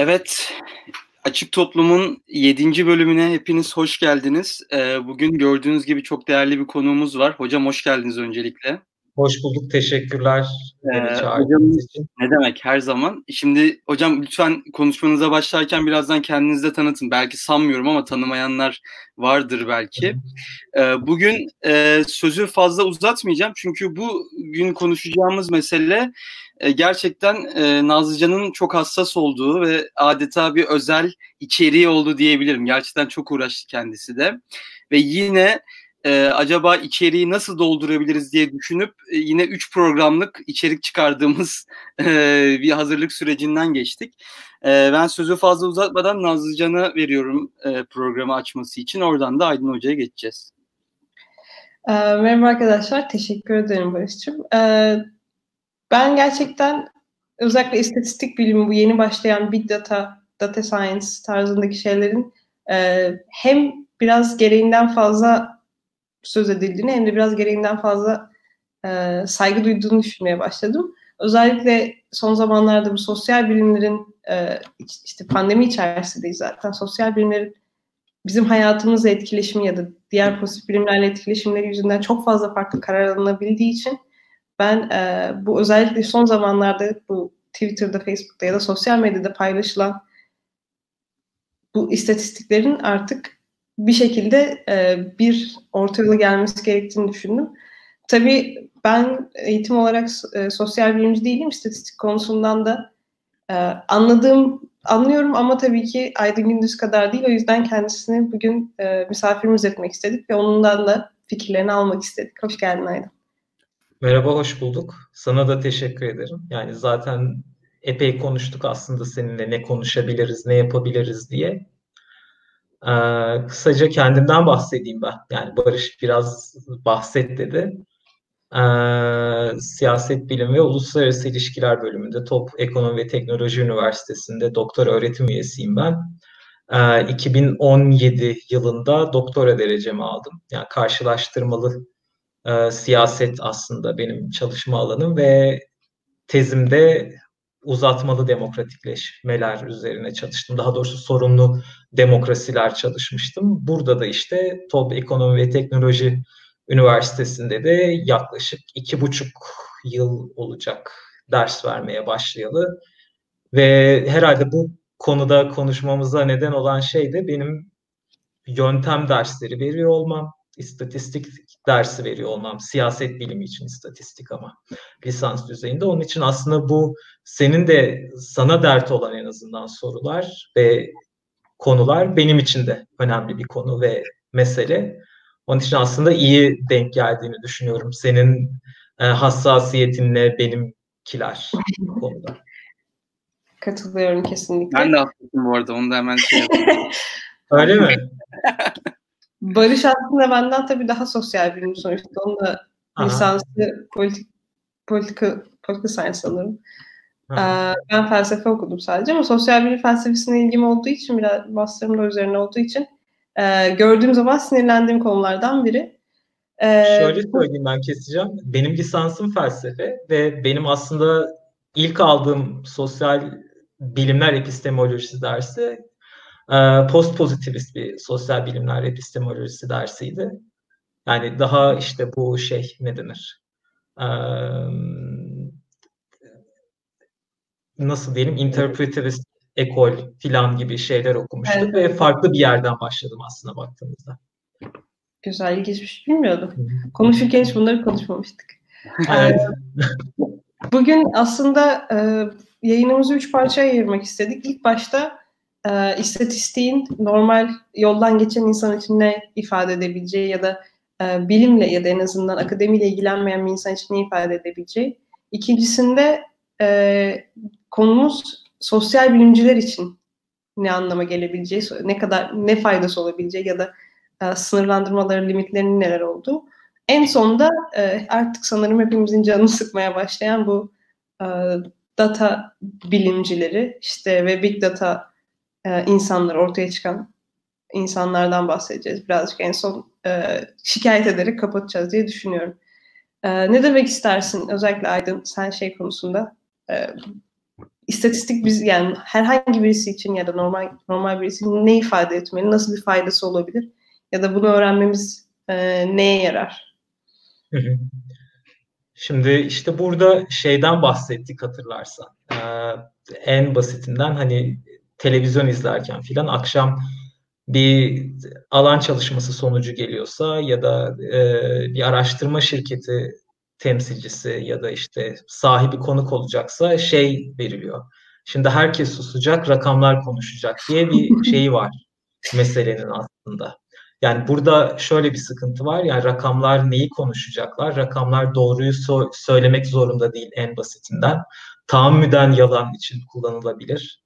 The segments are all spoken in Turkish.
Evet, Açık Toplum'un 7. bölümüne hepiniz hoş geldiniz. Ee, bugün gördüğünüz gibi çok değerli bir konuğumuz var. Hocam hoş geldiniz öncelikle. Hoş bulduk, teşekkürler ee, hocam, için. Ne demek, her zaman. Şimdi hocam lütfen konuşmanıza başlarken birazdan kendinizi de tanıtın. Belki sanmıyorum ama tanımayanlar vardır belki. Ee, bugün e, sözü fazla uzatmayacağım. Çünkü bugün konuşacağımız mesele e, gerçekten e, Nazlıcan'ın çok hassas olduğu ve adeta bir özel içeriği oldu diyebilirim. Gerçekten çok uğraştı kendisi de. Ve yine e, acaba içeriği nasıl doldurabiliriz diye düşünüp e, yine 3 programlık içerik çıkardığımız e, bir hazırlık sürecinden geçtik. E, ben sözü fazla uzatmadan Nazlıcan'a veriyorum e, programı açması için. Oradan da Aydın Hoca'ya geçeceğiz. Merhaba arkadaşlar, teşekkür ederim Barış'cığım. Ben gerçekten özellikle istatistik bilimi, bu yeni başlayan big data, data science tarzındaki şeylerin e, hem biraz gereğinden fazla söz edildiğini hem de biraz gereğinden fazla e, saygı duyduğunu düşünmeye başladım. Özellikle son zamanlarda bu sosyal bilimlerin e, işte pandemi içerisindeyiz zaten. Sosyal bilimlerin bizim hayatımızla etkileşimi ya da diğer pozitif bilimlerle etkileşimleri yüzünden çok fazla farklı karar alınabildiği için ben e, bu özellikle son zamanlarda bu Twitter'da, Facebook'ta ya da sosyal medyada paylaşılan bu istatistiklerin artık bir şekilde e, bir orta gelmesi gerektiğini düşündüm. Tabii ben eğitim olarak e, sosyal bilimci değilim. istatistik konusundan da e, anladığım, anlıyorum ama tabii ki Aydın Gündüz kadar değil. O yüzden kendisini bugün e, misafirimiz etmek istedik ve onundan da fikirlerini almak istedik. Hoş geldin Aydın. Merhaba, hoş bulduk. Sana da teşekkür ederim. Yani zaten epey konuştuk aslında seninle ne konuşabiliriz, ne yapabiliriz diye. Ee, kısaca kendimden bahsedeyim ben. Yani Barış biraz bahset dedi. Ee, Siyaset Bilimi ve Uluslararası İlişkiler bölümünde Top Ekonomi ve Teknoloji Üniversitesi'nde doktor öğretim üyesiyim ben. Ee, 2017 yılında doktora derecemi aldım. Yani karşılaştırmalı e, siyaset aslında benim çalışma alanım ve tezimde uzatmalı demokratikleşmeler üzerine çalıştım. Daha doğrusu sorumlu demokrasiler çalışmıştım. Burada da işte TOB Ekonomi ve Teknoloji Üniversitesi'nde de yaklaşık iki buçuk yıl olacak ders vermeye başlayalı. Ve herhalde bu konuda konuşmamıza neden olan şey de benim yöntem dersleri veriyor olmam, istatistik dersi veriyor olmam. Siyaset bilimi için istatistik ama lisans düzeyinde. Onun için aslında bu senin de sana dert olan en azından sorular ve konular benim için de önemli bir konu ve mesele. Onun için aslında iyi denk geldiğini düşünüyorum. Senin e, hassasiyetinle benimkiler bu konuda. Katılıyorum kesinlikle. Ben de haklısın bu arada. Onu da hemen şey Öyle mi? Barış aslında benden tabii daha sosyal bilim sonuçta. Onun da lisanslı politik, politika, politika science sanırım. Ee, ben felsefe okudum sadece ama sosyal bilim felsefesine ilgim olduğu için biraz master'ım da üzerine olduğu için e, gördüğüm zaman sinirlendiğim konulardan biri. Ee, Şöyle söyleyeyim ben keseceğim. Benim lisansım felsefe ve benim aslında ilk aldığım sosyal bilimler epistemolojisi dersi post pozitivist bir sosyal bilimler epistemolojisi dersiydi. Yani daha işte bu şey ne denir? E, nasıl diyelim interpretivist ekol filan gibi şeyler okumuştuk evet. ve farklı bir yerden başladım aslında baktığımızda. Güzel, ilginçmiş. Bilmiyordum. Konuşurken hiç bunları konuşmamıştık. Evet. Bugün aslında e, yayınımızı üç parçaya ayırmak istedik. İlk başta e, istatistiğin normal yoldan geçen insan için ne ifade edebileceği ya da e, bilimle ya da en azından akademiyle ilgilenmeyen bir insan için ne ifade edebileceği. İkincisinde e, konumuz sosyal bilimciler için ne anlama gelebileceği, ne kadar ne faydası olabileceği ya da e, sınırlandırmaların limitlerinin neler olduğu. En sonunda e, artık sanırım hepimizin canını sıkmaya başlayan bu e, data bilimcileri işte ve big data e, insanlar ortaya çıkan insanlardan bahsedeceğiz. Birazcık en son e, şikayet ederek kapatacağız diye düşünüyorum. E, ne demek istersin özellikle Aydın sen şey konusunda e, istatistik biz yani herhangi birisi için ya da normal normal birisi ne ifade etmeli, nasıl bir faydası olabilir ya da bunu öğrenmemiz e, neye yarar? Şimdi işte burada şeyden bahsettik hatırlarsan. Ee, en basitinden hani televizyon izlerken filan akşam bir alan çalışması sonucu geliyorsa ya da e, bir araştırma şirketi temsilcisi ya da işte sahibi konuk olacaksa şey veriliyor. Şimdi herkes susacak, rakamlar konuşacak diye bir şeyi var meselenin aslında. Yani burada şöyle bir sıkıntı var. Yani rakamlar neyi konuşacaklar? Rakamlar doğruyu so- söylemek zorunda değil en basitinden. Tahammüden yalan için kullanılabilir.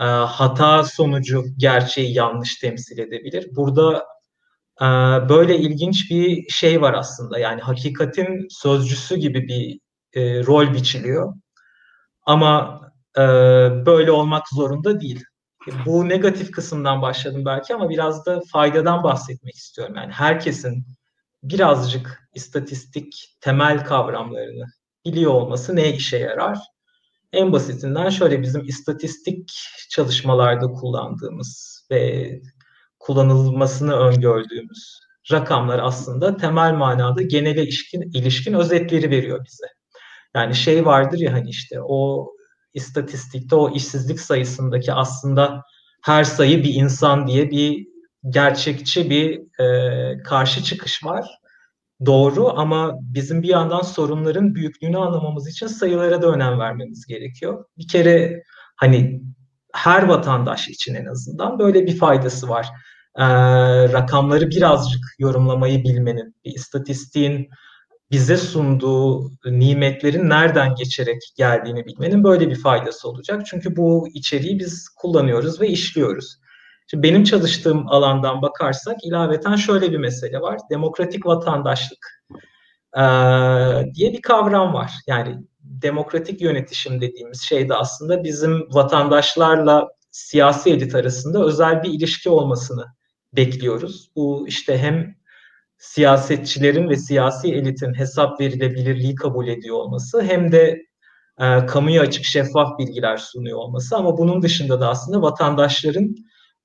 E, hata sonucu gerçeği yanlış temsil edebilir. Burada e, böyle ilginç bir şey var aslında. Yani hakikatin sözcüsü gibi bir e, rol biçiliyor. Ama böyle olmak zorunda değil. Bu negatif kısımdan başladım belki ama biraz da faydadan bahsetmek istiyorum. Yani herkesin birazcık istatistik temel kavramlarını biliyor olması ne işe yarar? En basitinden şöyle bizim istatistik çalışmalarda kullandığımız ve kullanılmasını öngördüğümüz rakamlar aslında temel manada genele ilişkin, ilişkin özetleri veriyor bize. Yani şey vardır ya hani işte o istatistikte o işsizlik sayısındaki aslında her sayı bir insan diye bir gerçekçi bir e, karşı çıkış var. Doğru ama bizim bir yandan sorunların büyüklüğünü anlamamız için sayılara da önem vermemiz gerekiyor. Bir kere hani her vatandaş için en azından böyle bir faydası var. Ee, rakamları birazcık yorumlamayı bilmenin, bir istatistiğin bize sunduğu nimetlerin nereden geçerek geldiğini bilmenin böyle bir faydası olacak. Çünkü bu içeriği biz kullanıyoruz ve işliyoruz. Şimdi benim çalıştığım alandan bakarsak ilaveten şöyle bir mesele var. Demokratik vatandaşlık diye bir kavram var. Yani demokratik yönetişim dediğimiz şey de aslında bizim vatandaşlarla siyasi elit arasında özel bir ilişki olmasını bekliyoruz. Bu işte hem siyasetçilerin ve siyasi elitin hesap verilebilirliği kabul ediyor olması hem de e, kamuya açık şeffaf bilgiler sunuyor olması ama bunun dışında da aslında vatandaşların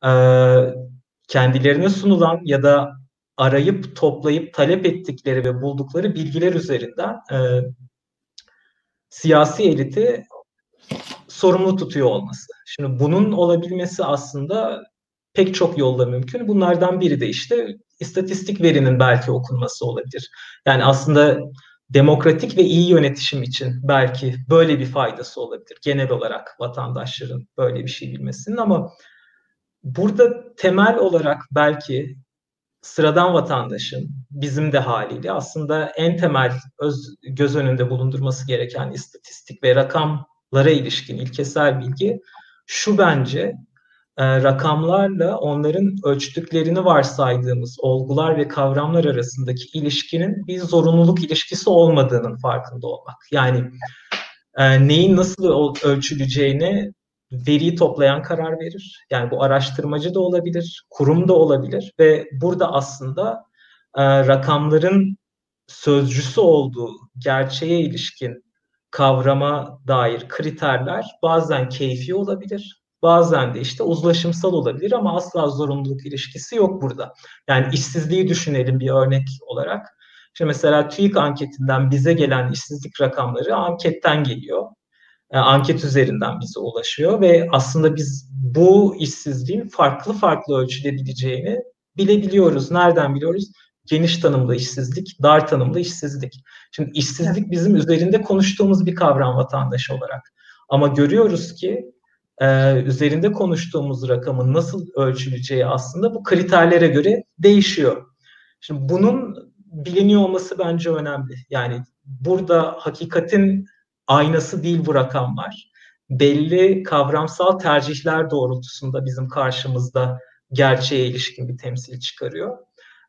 e, kendilerine sunulan ya da arayıp toplayıp talep ettikleri ve buldukları bilgiler üzerinden e, siyasi eliti sorumlu tutuyor olması. Şimdi bunun olabilmesi aslında pek çok yolla mümkün. Bunlardan biri de işte istatistik verinin belki okunması olabilir. Yani aslında demokratik ve iyi yönetişim için belki böyle bir faydası olabilir. Genel olarak vatandaşların böyle bir şey bilmesinin ama burada temel olarak belki sıradan vatandaşın bizim de haliyle aslında en temel öz, göz önünde bulundurması gereken istatistik ve rakamlara ilişkin ilkesel bilgi şu bence e, rakamlarla onların ölçtüklerini varsaydığımız olgular ve kavramlar arasındaki ilişkinin bir zorunluluk ilişkisi olmadığının farkında olmak. Yani e, neyin nasıl ölçüleceğini veriyi toplayan karar verir. Yani bu araştırmacı da olabilir, kurum da olabilir ve burada aslında e, rakamların sözcüsü olduğu gerçeğe ilişkin kavrama dair kriterler bazen keyfi olabilir, Bazen de işte uzlaşımsal olabilir ama asla zorunluluk ilişkisi yok burada. Yani işsizliği düşünelim bir örnek olarak. İşte mesela TÜİK anketinden bize gelen işsizlik rakamları anketten geliyor. E, anket üzerinden bize ulaşıyor ve aslında biz bu işsizliğin farklı farklı ölçülebileceğini bilebiliyoruz. Nereden biliyoruz? Geniş tanımlı işsizlik, dar tanımlı işsizlik. Şimdi işsizlik bizim üzerinde konuştuğumuz bir kavram vatandaş olarak. Ama görüyoruz ki e, üzerinde konuştuğumuz rakamın nasıl ölçüleceği aslında bu kriterlere göre değişiyor. Şimdi bunun biliniyor olması bence önemli. Yani burada hakikatin aynası değil bu rakamlar. Belli kavramsal tercihler doğrultusunda bizim karşımızda gerçeğe ilişkin bir temsil çıkarıyor.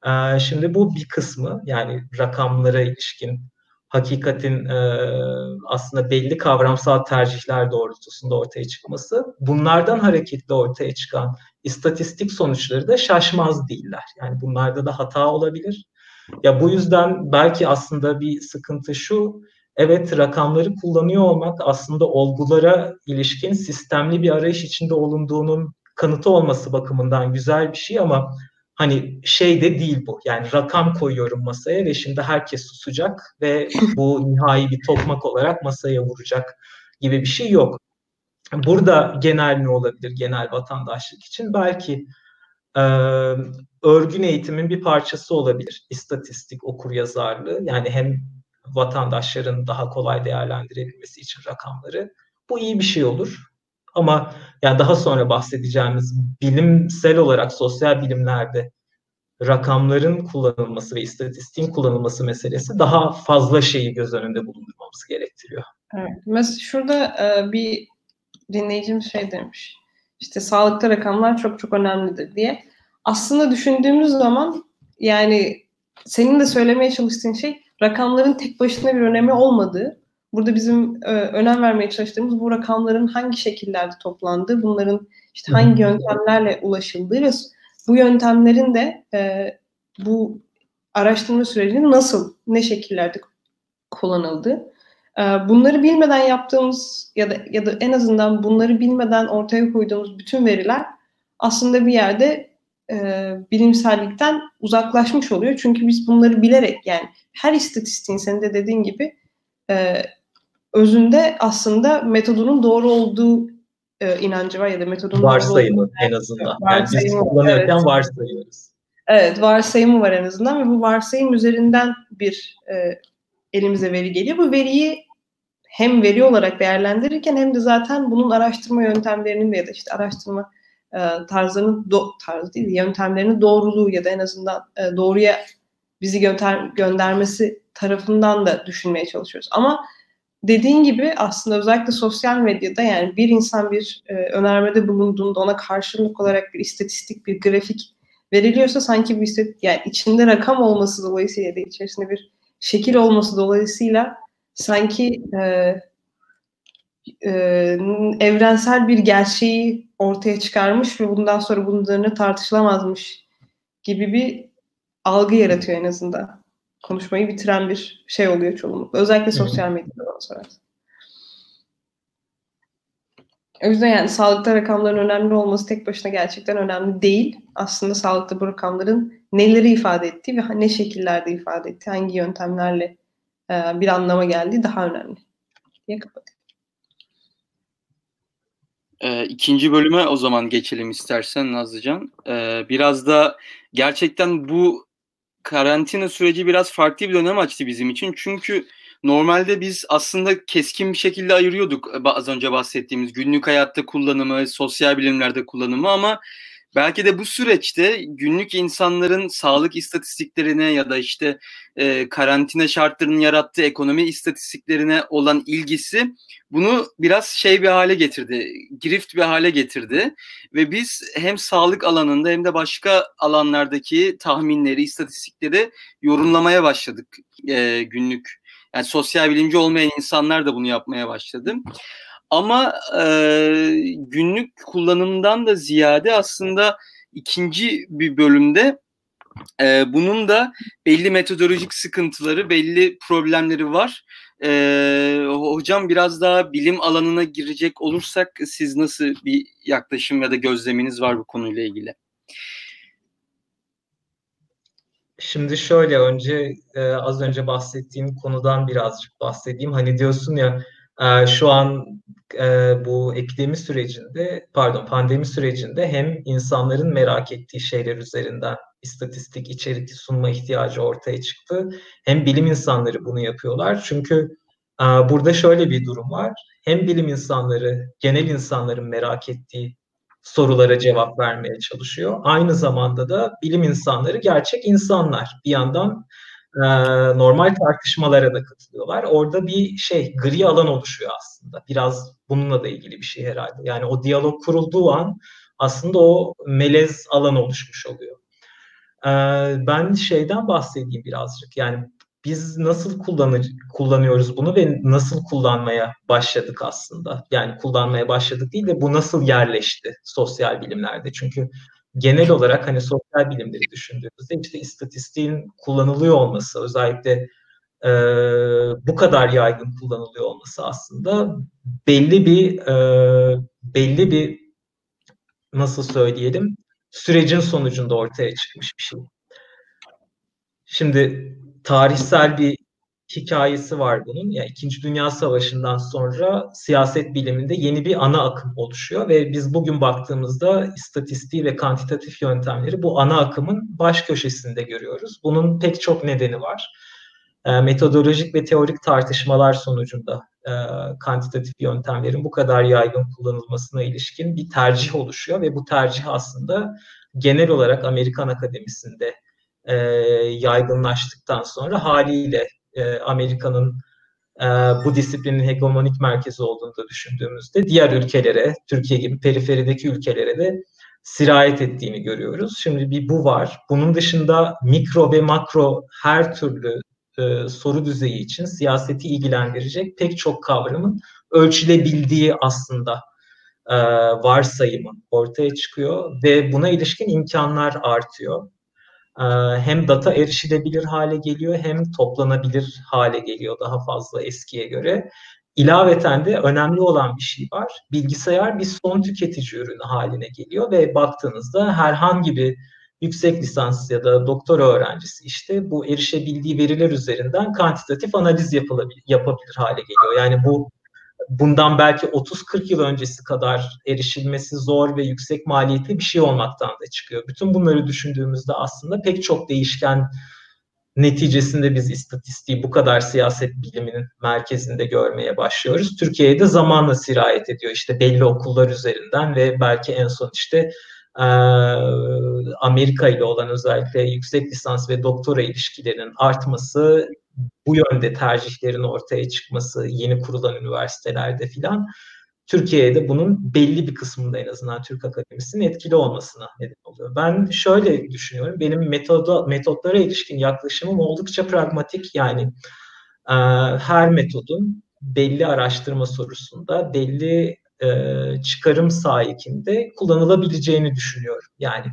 Ee, şimdi bu bir kısmı yani rakamlara ilişkin hakikatin e, aslında belli kavramsal tercihler doğrultusunda ortaya çıkması. Bunlardan hareketle ortaya çıkan istatistik sonuçları da şaşmaz değiller. Yani bunlarda da hata olabilir. Ya bu yüzden belki aslında bir sıkıntı şu, evet rakamları kullanıyor olmak aslında olgulara ilişkin sistemli bir arayış içinde olunduğunun kanıtı olması bakımından güzel bir şey ama hani şey de değil bu. Yani rakam koyuyorum masaya ve şimdi herkes susacak ve bu nihai bir tokmak olarak masaya vuracak gibi bir şey yok. Burada genel ne olabilir genel vatandaşlık için? Belki e, örgün eğitimin bir parçası olabilir. İstatistik, okur yazarlığı yani hem vatandaşların daha kolay değerlendirebilmesi için rakamları. Bu iyi bir şey olur. Ama yani daha sonra bahsedeceğimiz bilimsel olarak sosyal bilimlerde rakamların kullanılması ve istatistiğin kullanılması meselesi daha fazla şeyi göz önünde bulundurmamız gerektiriyor. Evet. Mesela şurada e, bir dinleyicimiz şey demiş. İşte sağlıkta rakamlar çok çok önemlidir diye. Aslında düşündüğümüz zaman yani senin de söylemeye çalıştığın şey rakamların tek başına bir önemi olmadığı. Burada bizim e, önem vermeye çalıştığımız bu rakamların hangi şekillerde toplandığı, bunların işte hangi yöntemlerle ulaşıldığı ve bu yöntemlerin de e, bu araştırma sürecinin nasıl, ne şekillerde kullanıldığı. E, bunları bilmeden yaptığımız ya da ya da en azından bunları bilmeden ortaya koyduğumuz bütün veriler aslında bir yerde e, bilimsellikten uzaklaşmış oluyor. Çünkü biz bunları bilerek yani her istatistiğin senin de dediğin gibi e, özünde aslında metodunun doğru olduğu e, inancı var ya da metodun varsayımı doğru olduğu, en azından. Varsayımı, yani biz kullanırken evet. varsayıyoruz. Evet, varsayımı var en azından ve bu varsayım üzerinden bir e, elimize veri geliyor. Bu veriyi hem veri olarak değerlendirirken hem de zaten bunun araştırma yöntemlerinin ya da işte araştırma e, tarzlarının do, tarzı değil, yöntemlerinin doğruluğu ya da en azından e, doğruya bizi gönder, göndermesi tarafından da düşünmeye çalışıyoruz. Ama dediğin gibi aslında özellikle sosyal medyada yani bir insan bir e, önermede bulunduğunda ona karşılık olarak bir istatistik, bir grafik veriliyorsa sanki bir istatistik, yani içinde rakam olması dolayısıyla ya da içerisinde bir şekil olması dolayısıyla sanki e, e, evrensel bir gerçeği ortaya çıkarmış ve bundan sonra bunların tartışılamazmış gibi bir algı yaratıyor en azından. Konuşmayı bitiren bir şey oluyor çoğunlukla. Özellikle sosyal medyada bana sorarsan. O yüzden yani sağlıkta rakamların önemli olması tek başına gerçekten önemli değil. Aslında sağlıkta bu rakamların neleri ifade ettiği ve ne şekillerde ifade ettiği, hangi yöntemlerle e, bir anlama geldiği daha önemli diye kapatayım. E, ikinci bölüme o zaman geçelim istersen Nazlıcan. E, biraz da gerçekten bu karantina süreci biraz farklı bir dönem açtı bizim için. Çünkü normalde biz aslında keskin bir şekilde ayırıyorduk az önce bahsettiğimiz günlük hayatta kullanımı, sosyal bilimlerde kullanımı ama Belki de bu süreçte günlük insanların sağlık istatistiklerine ya da işte e, karantina şartlarının yarattığı ekonomi istatistiklerine olan ilgisi bunu biraz şey bir hale getirdi, girift bir hale getirdi ve biz hem sağlık alanında hem de başka alanlardaki tahminleri, istatistikleri yorumlamaya başladık e, günlük. Yani sosyal bilimci olmayan insanlar da bunu yapmaya başladı. Ama e, günlük kullanımdan da ziyade aslında ikinci bir bölümde e, bunun da belli metodolojik sıkıntıları, belli problemleri var. E, hocam biraz daha bilim alanına girecek olursak siz nasıl bir yaklaşım ya da gözleminiz var bu konuyla ilgili? Şimdi şöyle önce e, az önce bahsettiğim konudan birazcık bahsedeyim. Hani diyorsun ya e, şu an e, bu epidemi sürecinde, pardon pandemi sürecinde hem insanların merak ettiği şeyler üzerinden istatistik içerik sunma ihtiyacı ortaya çıktı. Hem bilim insanları bunu yapıyorlar. Çünkü e, burada şöyle bir durum var. Hem bilim insanları, genel insanların merak ettiği sorulara cevap vermeye çalışıyor. Aynı zamanda da bilim insanları gerçek insanlar. Bir yandan e, normal tartışmalara da katılıyorlar. Orada bir şey gri alan oluşuyor aslında. Biraz bununla da ilgili bir şey herhalde. Yani o diyalog kurulduğu an aslında o melez alan oluşmuş oluyor. E, ben şeyden bahsedeyim birazcık. Yani biz nasıl kullanır, kullanıyoruz bunu ve nasıl kullanmaya başladık aslında? Yani kullanmaya başladık değil de bu nasıl yerleşti sosyal bilimlerde? Çünkü genel olarak hani sosyal bilimleri düşündüğümüzde işte istatistiğin kullanılıyor olması özellikle e, bu kadar yaygın kullanılıyor olması aslında belli bir e, belli bir nasıl söyleyelim sürecin sonucunda ortaya çıkmış bir şey. Şimdi tarihsel bir hikayesi var bunun. Yani İkinci Dünya Savaşı'ndan sonra siyaset biliminde yeni bir ana akım oluşuyor ve biz bugün baktığımızda istatistiği ve kantitatif yöntemleri bu ana akımın baş köşesinde görüyoruz. Bunun pek çok nedeni var. E, metodolojik ve teorik tartışmalar sonucunda e, kantitatif yöntemlerin bu kadar yaygın kullanılmasına ilişkin bir tercih oluşuyor ve bu tercih aslında genel olarak Amerikan Akademisi'nde e, yaygınlaştıktan sonra haliyle e, Amerika'nın e, bu disiplinin hegemonik merkezi olduğunu da düşündüğümüzde diğer ülkelere, Türkiye gibi periferideki ülkelere de sirayet ettiğini görüyoruz. Şimdi bir bu var. Bunun dışında mikro ve makro her türlü e, soru düzeyi için siyaseti ilgilendirecek pek çok kavramın ölçülebildiği aslında e, varsayımı ortaya çıkıyor ve buna ilişkin imkanlar artıyor. E, hem data erişilebilir hale geliyor hem toplanabilir hale geliyor daha fazla eskiye göre. İlaveten de önemli olan bir şey var. Bilgisayar bir son tüketici ürünü haline geliyor ve baktığınızda herhangi bir yüksek lisans ya da doktora öğrencisi işte bu erişebildiği veriler üzerinden kantitatif analiz yapılabilir, yapabilir hale geliyor. Yani bu bundan belki 30-40 yıl öncesi kadar erişilmesi zor ve yüksek maliyetli bir şey olmaktan da çıkıyor. Bütün bunları düşündüğümüzde aslında pek çok değişken neticesinde biz istatistiği bu kadar siyaset biliminin merkezinde görmeye başlıyoruz. Türkiye'de zamanla sirayet ediyor işte belli okullar üzerinden ve belki en son işte Amerika ile olan özellikle yüksek lisans ve doktora ilişkilerinin artması, bu yönde tercihlerin ortaya çıkması yeni kurulan üniversitelerde filan Türkiye'de bunun belli bir kısmında en azından Türk Akademisi'nin etkili olmasına neden oluyor. Ben şöyle düşünüyorum. Benim metoda, metotlara ilişkin yaklaşımım oldukça pragmatik. Yani e, her metodun belli araştırma sorusunda belli e, çıkarım sahikinde kullanılabileceğini düşünüyorum. Yani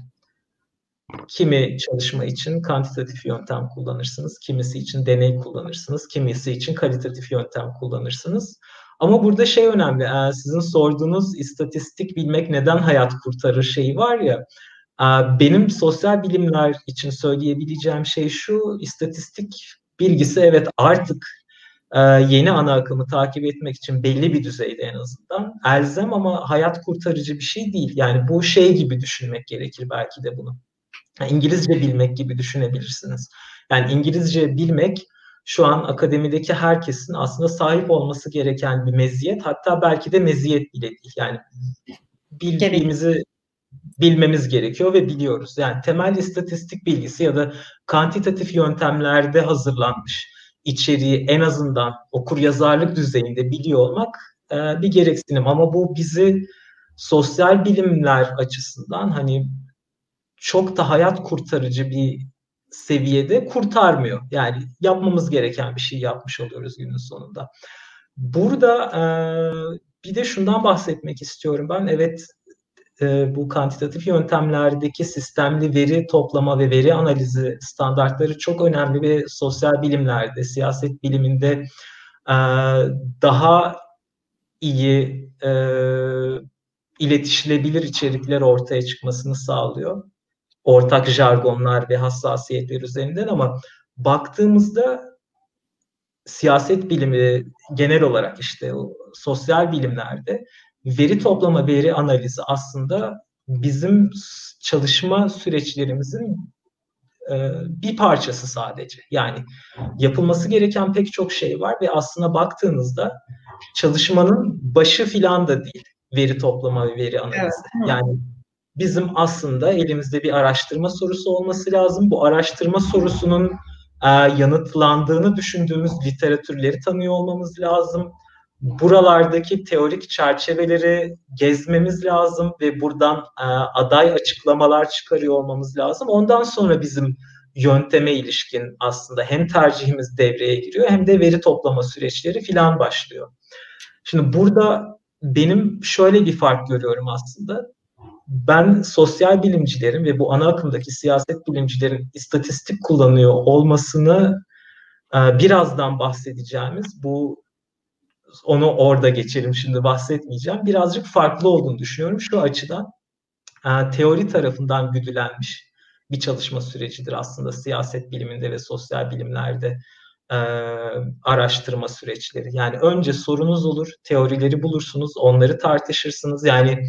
kimi çalışma için kantitatif yöntem kullanırsınız, kimisi için deney kullanırsınız, kimisi için kalitatif yöntem kullanırsınız. Ama burada şey önemli, sizin sorduğunuz istatistik bilmek neden hayat kurtarır şeyi var ya, benim sosyal bilimler için söyleyebileceğim şey şu, istatistik bilgisi evet artık yeni ana akımı takip etmek için belli bir düzeyde en azından elzem ama hayat kurtarıcı bir şey değil. Yani bu şey gibi düşünmek gerekir belki de bunu. İngilizce bilmek gibi düşünebilirsiniz. Yani İngilizce bilmek şu an akademideki herkesin aslında sahip olması gereken bir meziyet. Hatta belki de meziyet bile değil. Yani bildiğimizi bilmemiz gerekiyor ve biliyoruz. Yani temel istatistik bilgisi ya da kantitatif yöntemlerde hazırlanmış içeriği en azından okur yazarlık düzeyinde biliyor olmak e, bir gereksinim ama bu bizi sosyal bilimler açısından hani çok da hayat kurtarıcı bir seviyede kurtarmıyor. Yani yapmamız gereken bir şey yapmış oluyoruz günün sonunda. Burada e, bir de şundan bahsetmek istiyorum ben. Evet e, bu kantitatif yöntemlerdeki sistemli veri toplama ve veri analizi standartları çok önemli ve sosyal bilimlerde, siyaset biliminde e, daha iyi e, iletişilebilir içerikler ortaya çıkmasını sağlıyor. Ortak jargonlar ve hassasiyetler üzerinden ama baktığımızda siyaset bilimi genel olarak işte o sosyal bilimlerde veri toplama, veri analizi aslında bizim çalışma süreçlerimizin e, bir parçası sadece. Yani yapılması gereken pek çok şey var ve aslında baktığınızda çalışmanın başı filan da değil veri toplama ve veri analizi. Evet. Yani bizim aslında elimizde bir araştırma sorusu olması lazım. Bu araştırma sorusunun e, yanıtlandığını düşündüğümüz literatürleri tanıyor olmamız lazım buralardaki teorik çerçeveleri gezmemiz lazım ve buradan e, aday açıklamalar çıkarıyor olmamız lazım. Ondan sonra bizim yönteme ilişkin aslında hem tercihimiz devreye giriyor hem de veri toplama süreçleri filan başlıyor. Şimdi burada benim şöyle bir fark görüyorum aslında. Ben sosyal bilimcilerin ve bu ana akımdaki siyaset bilimcilerin istatistik kullanıyor olmasını birazdan bahsedeceğimiz bu onu orada geçelim şimdi bahsetmeyeceğim. Birazcık farklı olduğunu düşünüyorum şu açıdan. Teori tarafından güdülenmiş bir çalışma sürecidir aslında siyaset biliminde ve sosyal bilimlerde e, araştırma süreçleri. Yani önce sorunuz olur, teorileri bulursunuz, onları tartışırsınız. Yani e,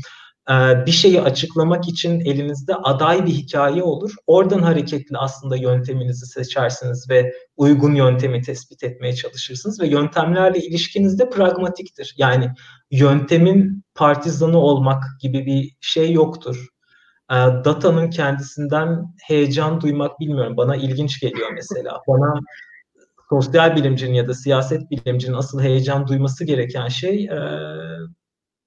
bir şeyi açıklamak için elinizde aday bir hikaye olur. Oradan hareketli aslında yönteminizi seçersiniz ve uygun yöntemi tespit etmeye çalışırsınız ve yöntemlerle ilişkiniz de pragmatiktir. Yani yöntemin partizanı olmak gibi bir şey yoktur. E, datanın kendisinden heyecan duymak bilmiyorum. Bana ilginç geliyor mesela. Bana sosyal bilimcinin ya da siyaset bilimcinin asıl heyecan duyması gereken şey e,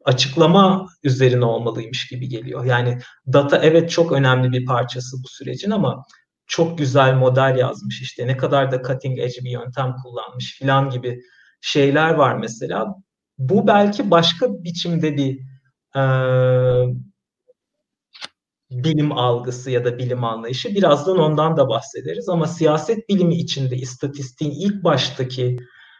açıklama üzerine olmalıymış gibi geliyor. Yani data evet çok önemli bir parçası bu sürecin ama çok güzel model yazmış işte ne kadar da cutting edge bir yöntem kullanmış filan gibi şeyler var mesela. Bu belki başka biçimde bir e, bilim algısı ya da bilim anlayışı. Birazdan ondan da bahsederiz ama siyaset bilimi içinde istatistiğin ilk baştaki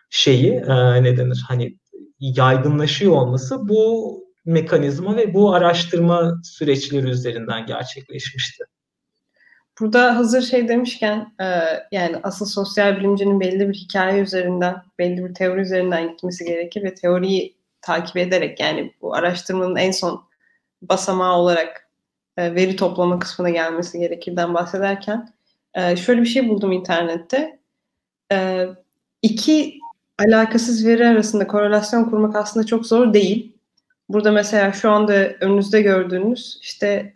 şeyi e, ne denir hani yaygınlaşıyor olması bu mekanizma ve bu araştırma süreçleri üzerinden gerçekleşmişti. Burada hazır şey demişken e, yani asıl sosyal bilimcinin belli bir hikaye üzerinden, belli bir teori üzerinden gitmesi gerekir ve teoriyi takip ederek yani bu araştırmanın en son basamağı olarak e, veri toplama kısmına gelmesi gerekirden bahsederken e, şöyle bir şey buldum internette. E, iki alakasız veri arasında korelasyon kurmak aslında çok zor değil. Burada mesela şu anda önünüzde gördüğünüz işte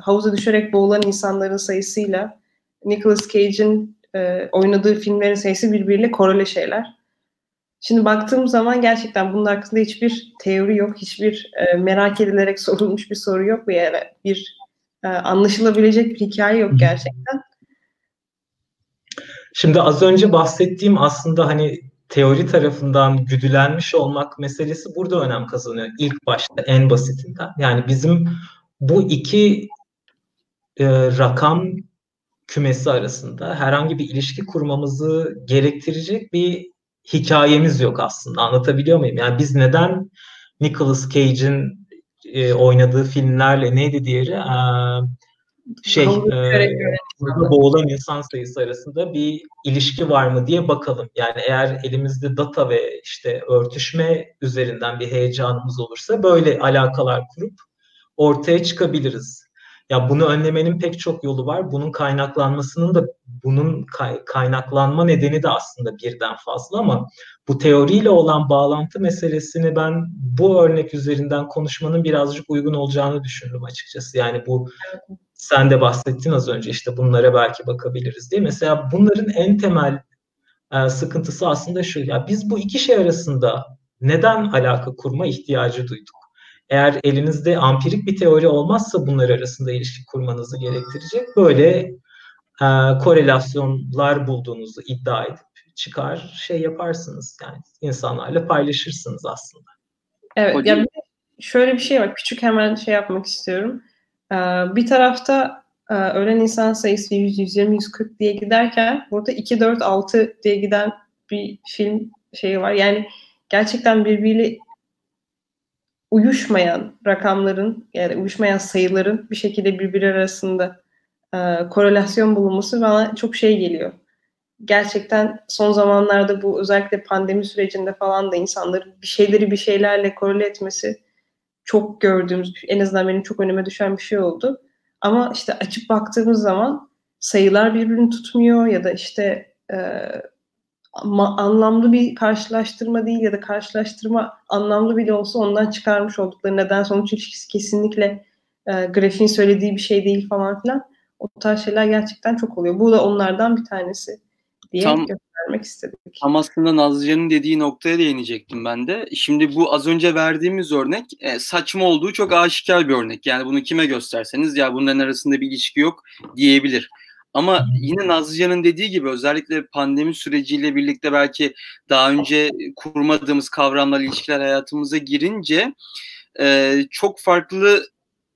havuza düşerek boğulan insanların sayısıyla Nicolas Cage'in oynadığı filmlerin sayısı birbiriyle korele şeyler. Şimdi baktığım zaman gerçekten bunun hakkında hiçbir teori yok, hiçbir e, merak edilerek sorulmuş bir soru yok ve yani bir e, anlaşılabilecek bir hikaye yok gerçekten. Şimdi az önce bahsettiğim aslında hani teori tarafından güdülenmiş olmak meselesi burada önem kazanıyor. İlk başta en basitinden. Yani bizim bu iki e, rakam kümesi arasında herhangi bir ilişki kurmamızı gerektirecek bir hikayemiz yok aslında. Anlatabiliyor muyum? Yani biz neden Nicolas Cage'in e, oynadığı filmlerle neydi diğeri? E, şey e, boğulan insan sayısı arasında bir ilişki var mı diye bakalım. Yani eğer elimizde data ve işte örtüşme üzerinden bir heyecanımız olursa böyle alakalar kurup ortaya çıkabiliriz. Ya bunu önlemenin pek çok yolu var. Bunun kaynaklanmasının da bunun kay- kaynaklanma nedeni de aslında birden fazla ama bu teoriyle olan bağlantı meselesini ben bu örnek üzerinden konuşmanın birazcık uygun olacağını düşündüm açıkçası. Yani bu sen de bahsettin az önce işte bunlara belki bakabiliriz diye. Mesela bunların en temel e, sıkıntısı aslında şu ya biz bu iki şey arasında neden alaka kurma ihtiyacı duyduk? Eğer elinizde ampirik bir teori olmazsa bunlar arasında ilişki kurmanızı gerektirecek böyle e, korelasyonlar bulduğunuzu iddia edip çıkar şey yaparsınız yani insanlarla paylaşırsınız aslında. Evet ya şöyle bir şey var küçük hemen şey yapmak istiyorum. Ee, bir tarafta e, ölen insan sayısı 100, 120, 140 diye giderken burada 2, 4, 6 diye giden bir film şeyi var. Yani gerçekten birbiriyle uyuşmayan rakamların yani uyuşmayan sayıların bir şekilde birbiri arasında e, korelasyon bulunması bana çok şey geliyor. Gerçekten son zamanlarda bu özellikle pandemi sürecinde falan da insanların bir şeyleri bir şeylerle korele etmesi çok gördüğümüz, en azından benim çok önüme düşen bir şey oldu. Ama işte açıp baktığımız zaman sayılar birbirini tutmuyor ya da işte e, anlamlı bir karşılaştırma değil ya da karşılaştırma anlamlı bile olsa ondan çıkarmış oldukları neden sonuç ilişkisi kesinlikle e, grafiğin söylediği bir şey değil falan filan. O tarz şeyler gerçekten çok oluyor. Bu da onlardan bir tanesi diye Tam, göstermek istedik. Tam aslında Nazlıcan'ın dediği noktaya değinecektim ben de. Şimdi bu az önce verdiğimiz örnek e, saçma olduğu çok aşikar bir örnek. Yani bunu kime gösterseniz ya bunların arasında bir ilişki yok diyebilir. Ama yine Nazlıcan'ın dediği gibi özellikle pandemi süreciyle birlikte belki daha önce kurmadığımız kavramlar, ilişkiler hayatımıza girince e, çok farklı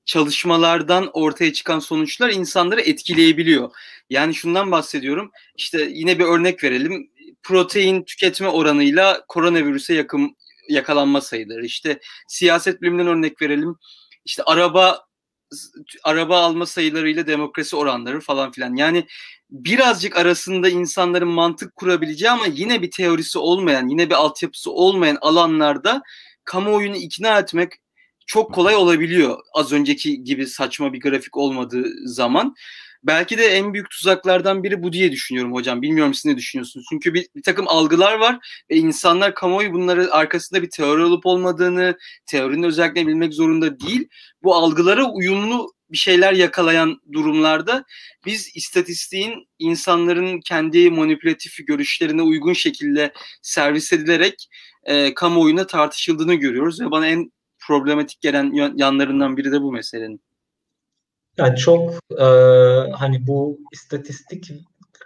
çalışmalardan ortaya çıkan sonuçlar insanları etkileyebiliyor. Yani şundan bahsediyorum. İşte yine bir örnek verelim. protein tüketme oranıyla koronavirüse yakın yakalanma sayıları. İşte siyaset biliminden örnek verelim. İşte araba araba alma sayılarıyla demokrasi oranları falan filan. Yani birazcık arasında insanların mantık kurabileceği ama yine bir teorisi olmayan, yine bir altyapısı olmayan alanlarda kamuoyunu ikna etmek çok kolay olabiliyor. Az önceki gibi saçma bir grafik olmadığı zaman. Belki de en büyük tuzaklardan biri bu diye düşünüyorum hocam. Bilmiyorum siz ne düşünüyorsunuz? Çünkü bir, bir takım algılar var ve insanlar kamuoyu bunları arkasında bir teori olup olmadığını, teorinin özellikle bilmek zorunda değil. Bu algılara uyumlu bir şeyler yakalayan durumlarda biz istatistiğin insanların kendi manipülatif görüşlerine uygun şekilde servis edilerek e, kamuoyuna tartışıldığını görüyoruz ve bana en problematik gelen yanlarından biri de bu meselenin. Yani çok e, hani bu istatistik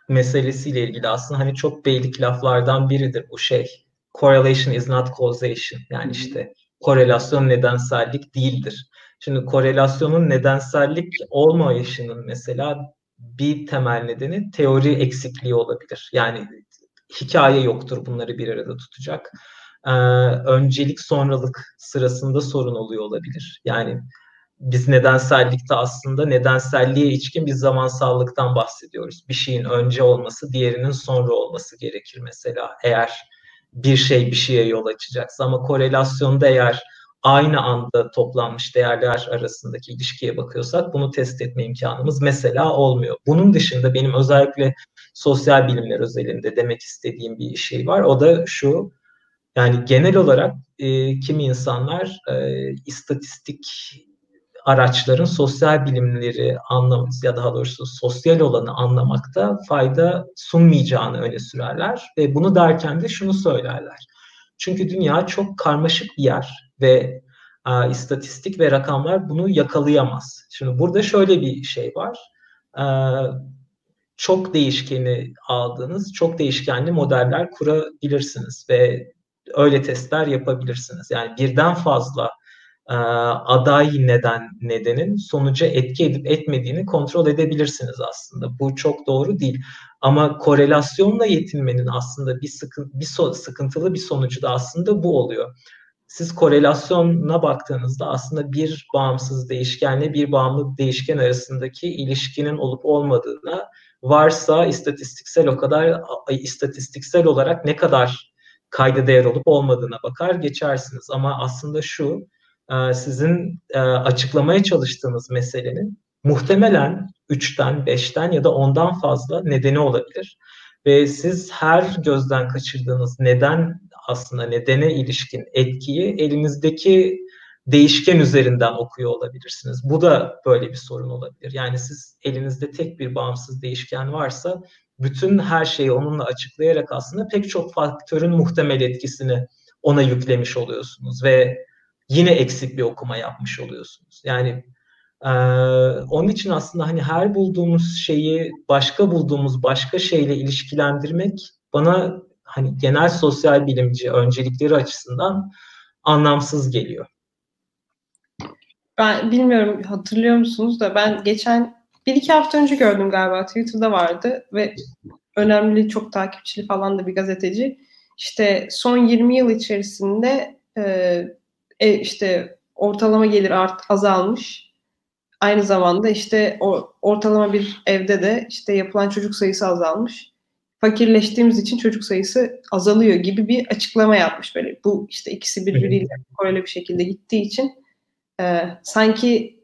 meselesiyle ilgili aslında hani çok beylik laflardan biridir bu şey. Correlation is not causation. Yani işte korelasyon nedensellik değildir. Şimdi korelasyonun nedensellik olmayışının mesela bir temel nedeni teori eksikliği olabilir. Yani hikaye yoktur bunları bir arada tutacak. Ee, öncelik sonralık sırasında sorun oluyor olabilir. Yani biz nedensellikte aslında nedenselliğe içkin bir zamansallıktan bahsediyoruz. Bir şeyin önce olması, diğerinin sonra olması gerekir mesela. Eğer bir şey bir şeye yol açacaksa ama korelasyonda eğer aynı anda toplanmış değerler arasındaki ilişkiye bakıyorsak bunu test etme imkanımız mesela olmuyor. Bunun dışında benim özellikle sosyal bilimler özelinde demek istediğim bir şey var. O da şu, yani genel olarak e, kimi insanlar e, istatistik araçların sosyal bilimleri anlaması ya daha doğrusu sosyal olanı anlamakta fayda sunmayacağını öne sürerler ve bunu derken de şunu söylerler. Çünkü dünya çok karmaşık bir yer ve e, istatistik ve rakamlar bunu yakalayamaz. Şimdi burada şöyle bir şey var. E, çok değişkeni aldığınız, çok değişkenli modeller kurabilirsiniz ve öyle testler yapabilirsiniz. Yani birden fazla e, aday neden nedenin sonuca etki edip etmediğini kontrol edebilirsiniz aslında. Bu çok doğru değil. Ama korelasyonla yetinmenin aslında bir, sıkıntı, bir so, sıkıntılı bir sonucu da aslında bu oluyor. Siz korelasyona baktığınızda aslında bir bağımsız değişkenle bir bağımlı değişken arasındaki ilişkinin olup olmadığına varsa istatistiksel o kadar istatistiksel olarak ne kadar kayda değer olup olmadığına bakar geçersiniz. Ama aslında şu e, sizin e, açıklamaya çalıştığınız meselenin muhtemelen 3'ten, 5'ten ya da ondan fazla nedeni olabilir. Ve siz her gözden kaçırdığınız neden aslında nedene ilişkin etkiyi elinizdeki değişken üzerinden okuyor olabilirsiniz. Bu da böyle bir sorun olabilir. Yani siz elinizde tek bir bağımsız değişken varsa bütün her şeyi onunla açıklayarak aslında pek çok faktörün muhtemel etkisini ona yüklemiş oluyorsunuz ve yine eksik bir okuma yapmış oluyorsunuz. Yani e, onun için aslında hani her bulduğumuz şeyi başka bulduğumuz başka şeyle ilişkilendirmek bana hani genel sosyal bilimci öncelikleri açısından anlamsız geliyor. Ben bilmiyorum hatırlıyor musunuz da ben geçen bir iki hafta önce gördüm galiba Twitter'da vardı ve önemli çok takipçili falan da bir gazeteci işte son 20 yıl içerisinde e, e, işte ortalama gelir art azalmış. Aynı zamanda işte o ortalama bir evde de işte yapılan çocuk sayısı azalmış. Fakirleştiğimiz için çocuk sayısı azalıyor gibi bir açıklama yapmış böyle. Bu işte ikisi birbiriyle koreli bir şekilde gittiği için e, sanki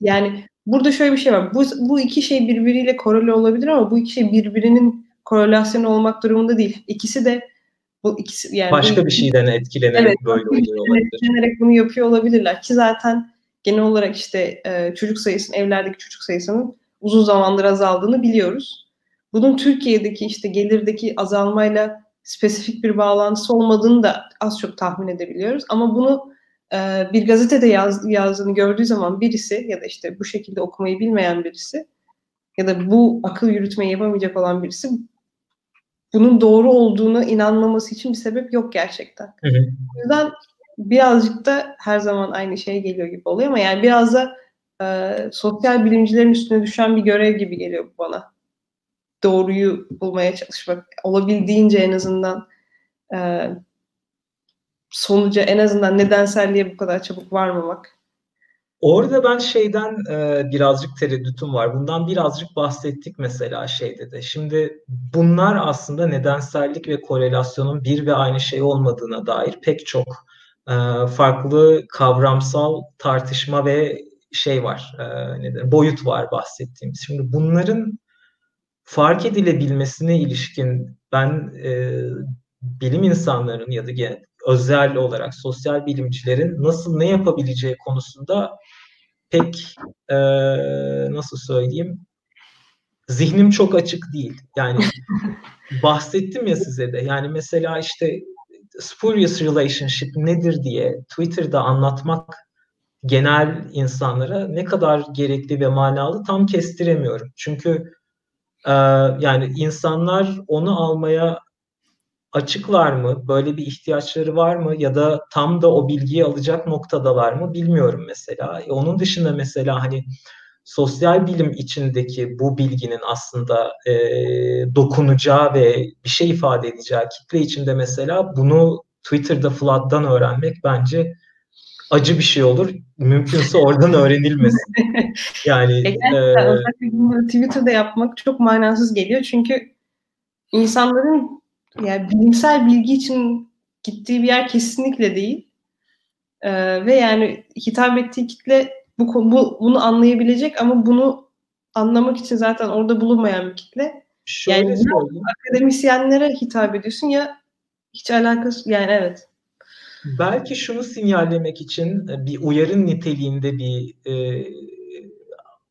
yani burada şöyle bir şey var. Bu, bu iki şey birbiriyle koreli olabilir ama bu iki şey birbirinin korelasyonu olmak durumunda değil. İkisi de bu ikisi yani başka bu, bir şeyden etkilenerek evet, böyle oluyor olabilir. Etkilenerek bunu yapıyor olabilirler ki zaten genel olarak işte e, çocuk sayısının evlerdeki çocuk sayısının uzun zamandır azaldığını biliyoruz. Bunun Türkiye'deki işte gelirdeki azalmayla spesifik bir bağlantısı olmadığını da az çok tahmin edebiliyoruz. Ama bunu bir gazetede yaz, yazdığını gördüğü zaman birisi ya da işte bu şekilde okumayı bilmeyen birisi ya da bu akıl yürütmeyi yapamayacak olan birisi bunun doğru olduğunu inanmaması için bir sebep yok gerçekten. Hı. O yüzden birazcık da her zaman aynı şey geliyor gibi oluyor ama yani biraz da e, sosyal bilimcilerin üstüne düşen bir görev gibi geliyor bana. doğruyu bulmaya çalışmak, olabildiğince en azından e, sonuca en azından nedenselliğe bu kadar çabuk varmamak. Orada ben şeyden e, birazcık tereddütüm var. Bundan birazcık bahsettik mesela şeyde de. Şimdi bunlar aslında nedensellik ve korelasyonun bir ve aynı şey olmadığına dair pek çok e, farklı kavramsal tartışma ve şey var, e, nedir, boyut var bahsettiğimiz. Şimdi bunların fark edilebilmesine ilişkin ben e, bilim insanlarının ya da özel olarak sosyal bilimcilerin nasıl ne yapabileceği konusunda pek e, nasıl söyleyeyim zihnim çok açık değil. Yani bahsettim ya size de. Yani mesela işte spurious relationship nedir diye Twitter'da anlatmak genel insanlara ne kadar gerekli ve manalı tam kestiremiyorum. Çünkü e, yani insanlar onu almaya açıklar mı? Böyle bir ihtiyaçları var mı? Ya da tam da o bilgiyi alacak noktadalar mı? Bilmiyorum mesela. E, onun dışında mesela hani sosyal bilim içindeki bu bilginin aslında e, dokunacağı ve bir şey ifade edeceği kitle içinde mesela bunu Twitter'da Flood'dan öğrenmek bence acı bir şey olur. Mümkünse oradan öğrenilmesin. Yani e, e, Twitter'da yapmak çok manasız geliyor çünkü insanların yani bilimsel bilgi için gittiği bir yer kesinlikle değil. Ee, ve yani hitap ettiği kitle bu, bu bunu anlayabilecek ama bunu anlamak için zaten orada bulunmayan bir kitle. Şöyle yani ya akademisyenlere hitap ediyorsun ya hiç alakası yani evet. Belki şunu sinyallemek için e, bir uyarın niteliğinde bir e,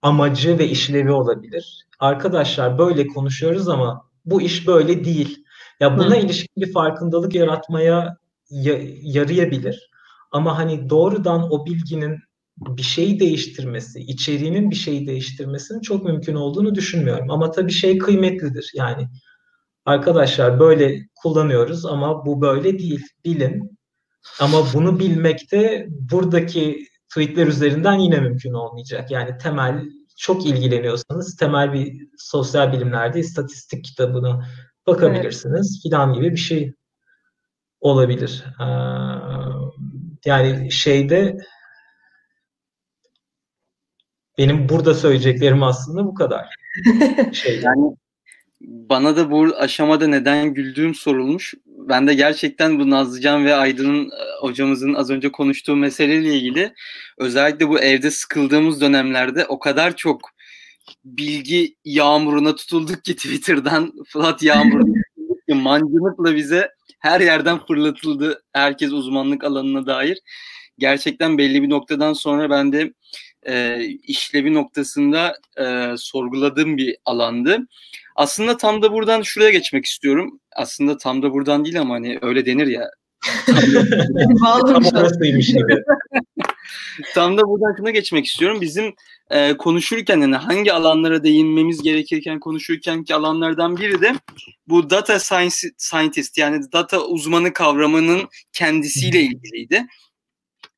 amacı ve işlevi olabilir. Arkadaşlar böyle konuşuyoruz ama bu iş böyle değil. Ya buna Hı. ilişkin bir farkındalık yaratmaya ya, yarayabilir. Ama hani doğrudan o bilginin bir şeyi değiştirmesi, içeriğinin bir şeyi değiştirmesinin çok mümkün olduğunu düşünmüyorum. Ama tabii şey kıymetlidir. Yani arkadaşlar böyle kullanıyoruz ama bu böyle değil. Bilin. Ama bunu bilmek de buradaki tweetler üzerinden yine mümkün olmayacak. Yani temel çok ilgileniyorsanız temel bir sosyal bilimlerde istatistik kitabını bakabilirsiniz evet. filan gibi bir şey olabilir. Ee, yani şeyde benim burada söyleyeceklerim aslında bu kadar. şey. Yani bana da bu aşamada neden güldüğüm sorulmuş. Ben de gerçekten bu Nazlıcan ve Aydın'ın e, hocamızın az önce konuştuğu meseleyle ilgili özellikle bu evde sıkıldığımız dönemlerde o kadar çok bilgi yağmuruna tutulduk ki Twitter'dan Fırat yağmuruna tutulduk ki mancınıkla bize her yerden fırlatıldı herkes uzmanlık alanına dair. Gerçekten belli bir noktadan sonra ben de e, işlevi noktasında e, sorguladığım bir alandı. Aslında tam da buradan şuraya geçmek istiyorum. Aslında tam da buradan değil ama hani öyle denir ya. tam orasıymış gibi. tam da buradan şuna geçmek istiyorum. Bizim e, konuşurken hani hangi alanlara değinmemiz gerekirken konuşurken ki alanlardan biri de bu data science, scientist yani data uzmanı kavramının kendisiyle ilgiliydi.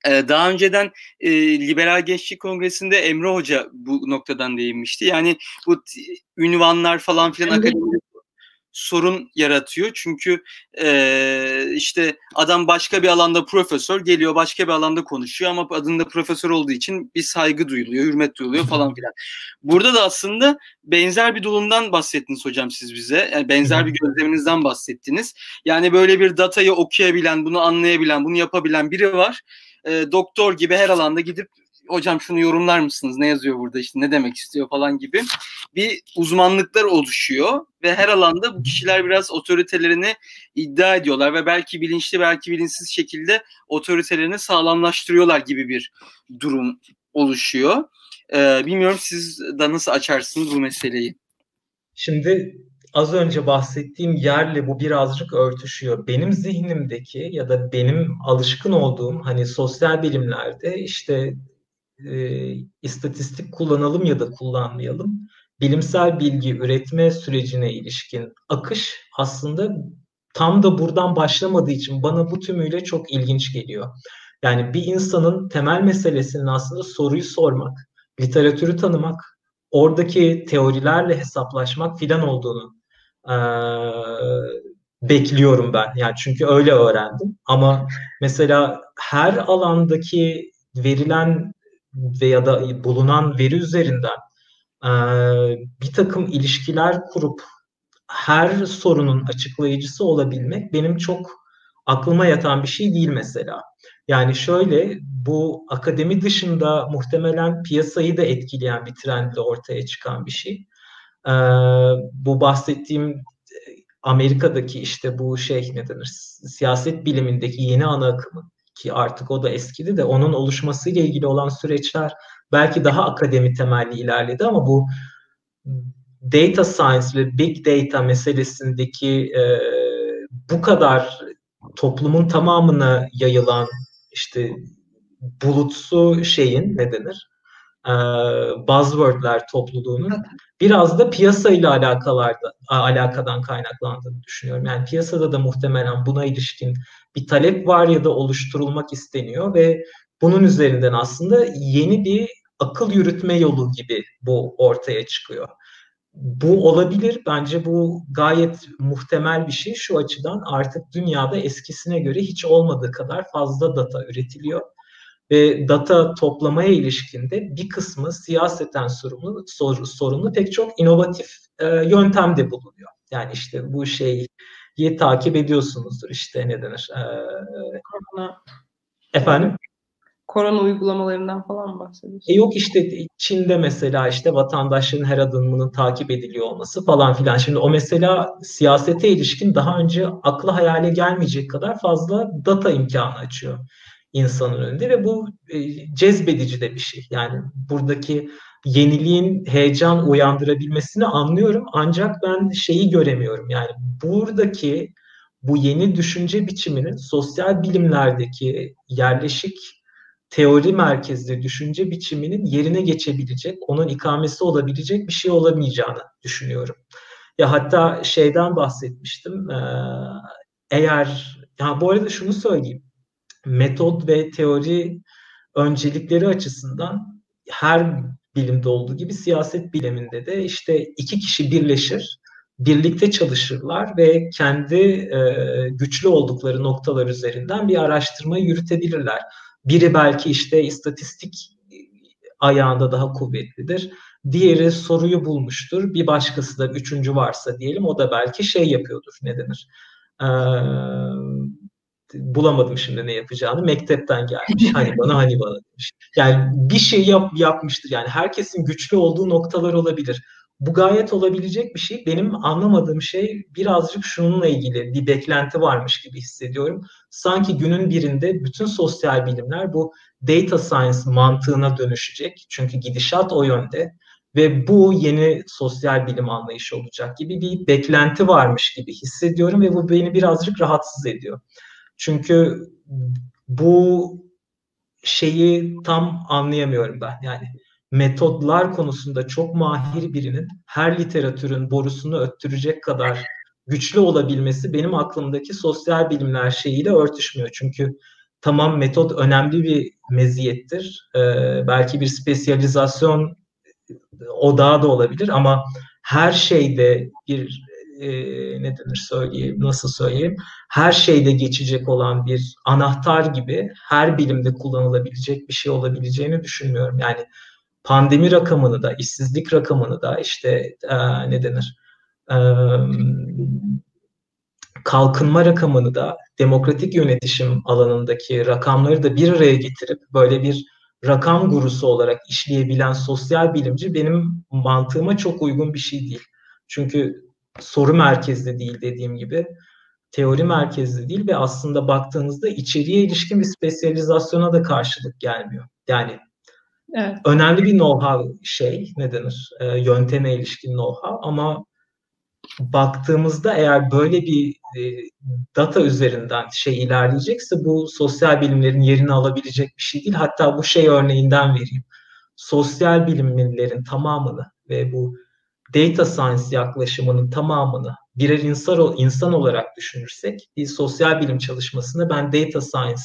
E, daha önceden e, Liberal Gençlik Kongresi'nde Emre Hoca bu noktadan değinmişti. Yani bu ünvanlar falan filan akademide sorun yaratıyor. Çünkü e, işte adam başka bir alanda profesör geliyor başka bir alanda konuşuyor ama adında profesör olduğu için bir saygı duyuluyor, hürmet duyuluyor falan filan. Burada da aslında benzer bir durumdan bahsettiniz hocam siz bize. Yani benzer bir gözleminizden bahsettiniz. Yani böyle bir datayı okuyabilen, bunu anlayabilen, bunu yapabilen biri var. E, doktor gibi her alanda gidip hocam şunu yorumlar mısınız? Ne yazıyor burada işte ne demek istiyor falan gibi bir uzmanlıklar oluşuyor ve her alanda bu kişiler biraz otoritelerini iddia ediyorlar ve belki bilinçli belki bilinçsiz şekilde otoritelerini sağlamlaştırıyorlar gibi bir durum oluşuyor. Ee, bilmiyorum siz de nasıl açarsınız bu meseleyi? Şimdi az önce bahsettiğim yerle bu birazcık örtüşüyor. Benim zihnimdeki ya da benim alışkın olduğum hani sosyal bilimlerde işte e, istatistik kullanalım ya da kullanmayalım bilimsel bilgi üretme sürecine ilişkin akış aslında tam da buradan başlamadığı için bana bu tümüyle çok ilginç geliyor. Yani bir insanın temel meselesinin aslında soruyu sormak, literatürü tanımak, oradaki teorilerle hesaplaşmak filan olduğunu e, bekliyorum ben. Yani çünkü öyle öğrendim. Ama mesela her alandaki verilen veya da bulunan veri üzerinden bir takım ilişkiler kurup her sorunun açıklayıcısı olabilmek benim çok aklıma yatan bir şey değil mesela. Yani şöyle bu akademi dışında muhtemelen piyasayı da etkileyen bir trendle ortaya çıkan bir şey. Bu bahsettiğim Amerika'daki işte bu şey ne denir siyaset bilimindeki yeni ana akımı ki artık o da eskidi de onun oluşmasıyla ilgili olan süreçler belki daha akademi temelli ilerledi ama bu data science ve big data meselesindeki e, bu kadar toplumun tamamına yayılan işte bulutsu şeyin ne denir? E, buzzwordler topluluğunun biraz da piyasayla alakalarda alakadan kaynaklandığını düşünüyorum. Yani piyasada da muhtemelen buna ilişkin bir talep var ya da oluşturulmak isteniyor ve bunun üzerinden aslında yeni bir akıl yürütme yolu gibi bu ortaya çıkıyor. Bu olabilir. Bence bu gayet muhtemel bir şey. Şu açıdan artık dünyada eskisine göre hiç olmadığı kadar fazla data üretiliyor. Ve data toplamaya ilişkinde bir kısmı siyaseten sorumlu, sor, sorumlu pek çok inovatif e, yöntem de bulunuyor. Yani işte bu şeyi takip ediyorsunuzdur işte ne denir? E. Efendim? Korona uygulamalarından falan bahsediyorsun. E yok işte Çin'de mesela işte vatandaşların her adımının takip ediliyor olması falan filan. Şimdi o mesela siyasete ilişkin daha önce akla hayale gelmeyecek kadar fazla data imkanı açıyor insanın önünde ve bu e, cezbedici de bir şey. Yani buradaki yeniliğin heyecan uyandırabilmesini anlıyorum ancak ben şeyi göremiyorum. Yani buradaki bu yeni düşünce biçiminin sosyal bilimlerdeki yerleşik teori merkezli düşünce biçiminin yerine geçebilecek, onun ikamesi olabilecek bir şey olamayacağını düşünüyorum. Ya hatta şeyden bahsetmiştim. Eğer ya bu arada şunu söyleyeyim. Metod ve teori öncelikleri açısından her bilimde olduğu gibi siyaset biliminde de işte iki kişi birleşir, birlikte çalışırlar ve kendi e, güçlü oldukları noktalar üzerinden bir araştırma yürütebilirler. Biri belki işte istatistik ayağında daha kuvvetlidir. Diğeri soruyu bulmuştur. Bir başkası da üçüncü varsa diyelim o da belki şey yapıyordur. Ne denir? Ee, bulamadım şimdi ne yapacağını. Mektepten gelmiş. Hani bana hani bana demiş. Yani bir şey yap, yapmıştır. Yani herkesin güçlü olduğu noktalar olabilir. Bu gayet olabilecek bir şey. Benim anlamadığım şey birazcık şununla ilgili bir beklenti varmış gibi hissediyorum. Sanki günün birinde bütün sosyal bilimler bu data science mantığına dönüşecek. Çünkü gidişat o yönde ve bu yeni sosyal bilim anlayışı olacak gibi bir beklenti varmış gibi hissediyorum ve bu beni birazcık rahatsız ediyor. Çünkü bu şeyi tam anlayamıyorum ben. Yani metodlar konusunda çok mahir birinin her literatürün borusunu öttürecek kadar güçlü olabilmesi benim aklımdaki sosyal bilimler şeyiyle örtüşmüyor. Çünkü tamam metot önemli bir meziyettir. Ee, belki bir spesyalizasyon odağı da olabilir ama her şeyde bir e, ne denir söyleyeyim, nasıl söyleyeyim, her şeyde geçecek olan bir anahtar gibi her bilimde kullanılabilecek bir şey olabileceğini düşünmüyorum. Yani pandemi rakamını da, işsizlik rakamını da işte e, ne denir e, kalkınma rakamını da demokratik yönetişim alanındaki rakamları da bir araya getirip böyle bir rakam gurusu olarak işleyebilen sosyal bilimci benim mantığıma çok uygun bir şey değil. Çünkü soru merkezli değil dediğim gibi teori merkezli değil ve aslında baktığınızda içeriye ilişkin bir spesyalizasyona da karşılık gelmiyor. Yani Evet. Önemli bir know-how şey, ne denir? E, yönteme ilişkin know-how ama baktığımızda eğer böyle bir e, data üzerinden şey ilerleyecekse bu sosyal bilimlerin yerini alabilecek bir şey değil. Hatta bu şey örneğinden vereyim. Sosyal bilimlerin tamamını ve bu data science yaklaşımının tamamını birer insan, insan olarak düşünürsek bir sosyal bilim çalışmasında ben data science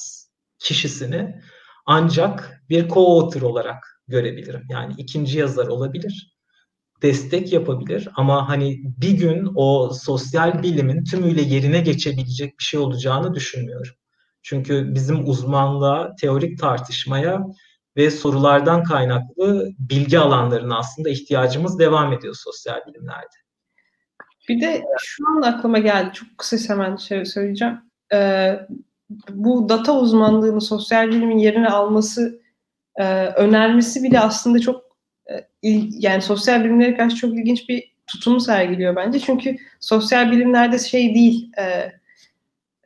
kişisini ancak bir co-author olarak görebilirim. Yani ikinci yazar olabilir. destek yapabilir ama hani bir gün o sosyal bilimin tümüyle yerine geçebilecek bir şey olacağını düşünmüyorum. Çünkü bizim uzmanlığa, teorik tartışmaya ve sorulardan kaynaklı bilgi alanlarına aslında ihtiyacımız devam ediyor sosyal bilimlerde. Bir de şu an aklıma geldi. Çok kısa hemen şey söyleyeceğim. Ee, bu data uzmanlığını sosyal bilimin yerine alması e, önermesi bile aslında çok e, yani sosyal bilimlere karşı çok ilginç bir tutumu sergiliyor bence. Çünkü sosyal bilimlerde şey değil e,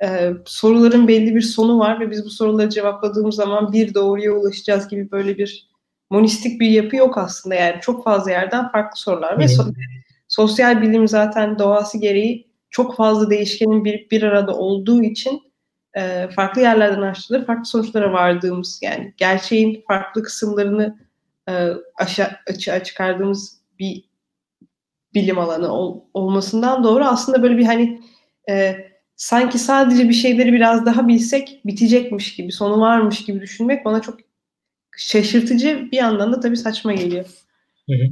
e, soruların belli bir sonu var ve biz bu soruları cevapladığımız zaman bir doğruya ulaşacağız gibi böyle bir monistik bir yapı yok aslında. Yani çok fazla yerden farklı sorular ve so- sosyal bilim zaten doğası gereği çok fazla değişkenin bir, bir arada olduğu için e, farklı yerlerden araştırılır, farklı sonuçlara vardığımız yani gerçeğin farklı kısımlarını e, aşağı, açığa çıkardığımız bir bilim alanı ol, olmasından doğru aslında böyle bir hani e, sanki sadece bir şeyleri biraz daha bilsek bitecekmiş gibi, sonu varmış gibi düşünmek bana çok şaşırtıcı bir yandan da tabii saçma geliyor. Hı hı.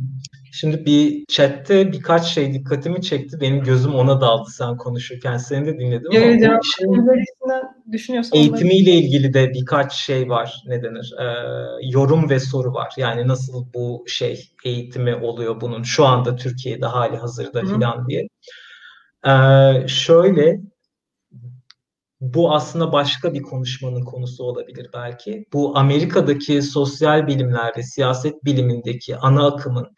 Şimdi bir chatte birkaç şey dikkatimi çekti. Benim gözüm ona daldı sen konuşurken. Seni de dinledim ama evet, bu işin düşünüyorsan eğitimiyle onları... ilgili de birkaç şey var. Ne denir? Ee, yorum ve soru var. Yani nasıl bu şey eğitimi oluyor bunun şu anda Türkiye'de hali hazırda filan diye. Ee, şöyle bu aslında başka bir konuşmanın konusu olabilir belki. Bu Amerika'daki sosyal bilimler ve siyaset bilimindeki ana akımın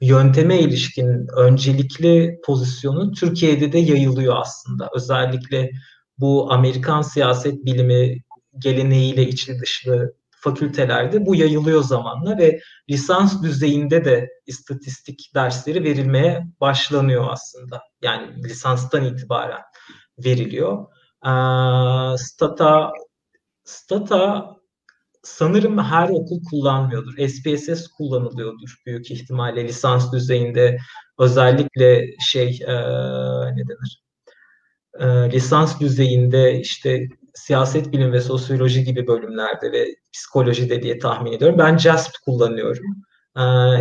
yönteme ilişkin öncelikli pozisyonu Türkiye'de de yayılıyor aslında. Özellikle bu Amerikan siyaset bilimi geleneğiyle içli dışlı fakültelerde bu yayılıyor zamanla ve lisans düzeyinde de istatistik dersleri verilmeye başlanıyor aslında. Yani lisanstan itibaren veriliyor. Ee, Stata Stata sanırım her okul kullanmıyordur. SPSS kullanılıyordur büyük ihtimalle lisans düzeyinde özellikle şey e, ne denir? E, lisans düzeyinde işte siyaset bilim ve sosyoloji gibi bölümlerde ve psikolojide diye tahmin ediyorum. Ben JASP kullanıyorum.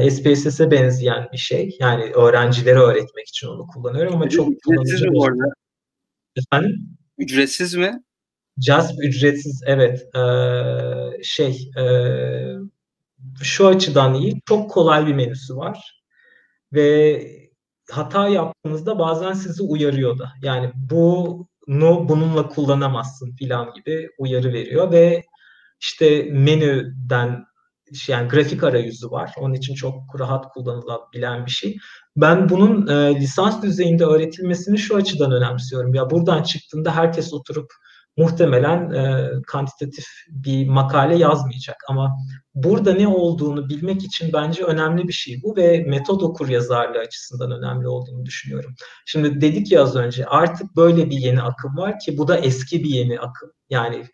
E, SPSS'e benzeyen bir şey. Yani öğrencilere öğretmek için onu kullanıyorum ama çok Ücretsiz mi? Efendim? Ücretsiz mi? Jasp ücretsiz evet ee, şey e, şu açıdan iyi çok kolay bir menüsü var ve hata yaptığınızda bazen sizi uyarıyor da yani bunu bununla kullanamazsın filan gibi uyarı veriyor ve işte menüden yani grafik arayüzü var. Onun için çok rahat kullanılabilen bir şey. Ben bunun e, lisans düzeyinde öğretilmesini şu açıdan önemsiyorum. Ya buradan çıktığında herkes oturup muhtemelen e, kantitatif bir makale yazmayacak. Ama burada ne olduğunu bilmek için bence önemli bir şey bu ve metod okur yazarlığı açısından önemli olduğunu düşünüyorum. Şimdi dedik ya az önce artık böyle bir yeni akım var ki bu da eski bir yeni akım. Yani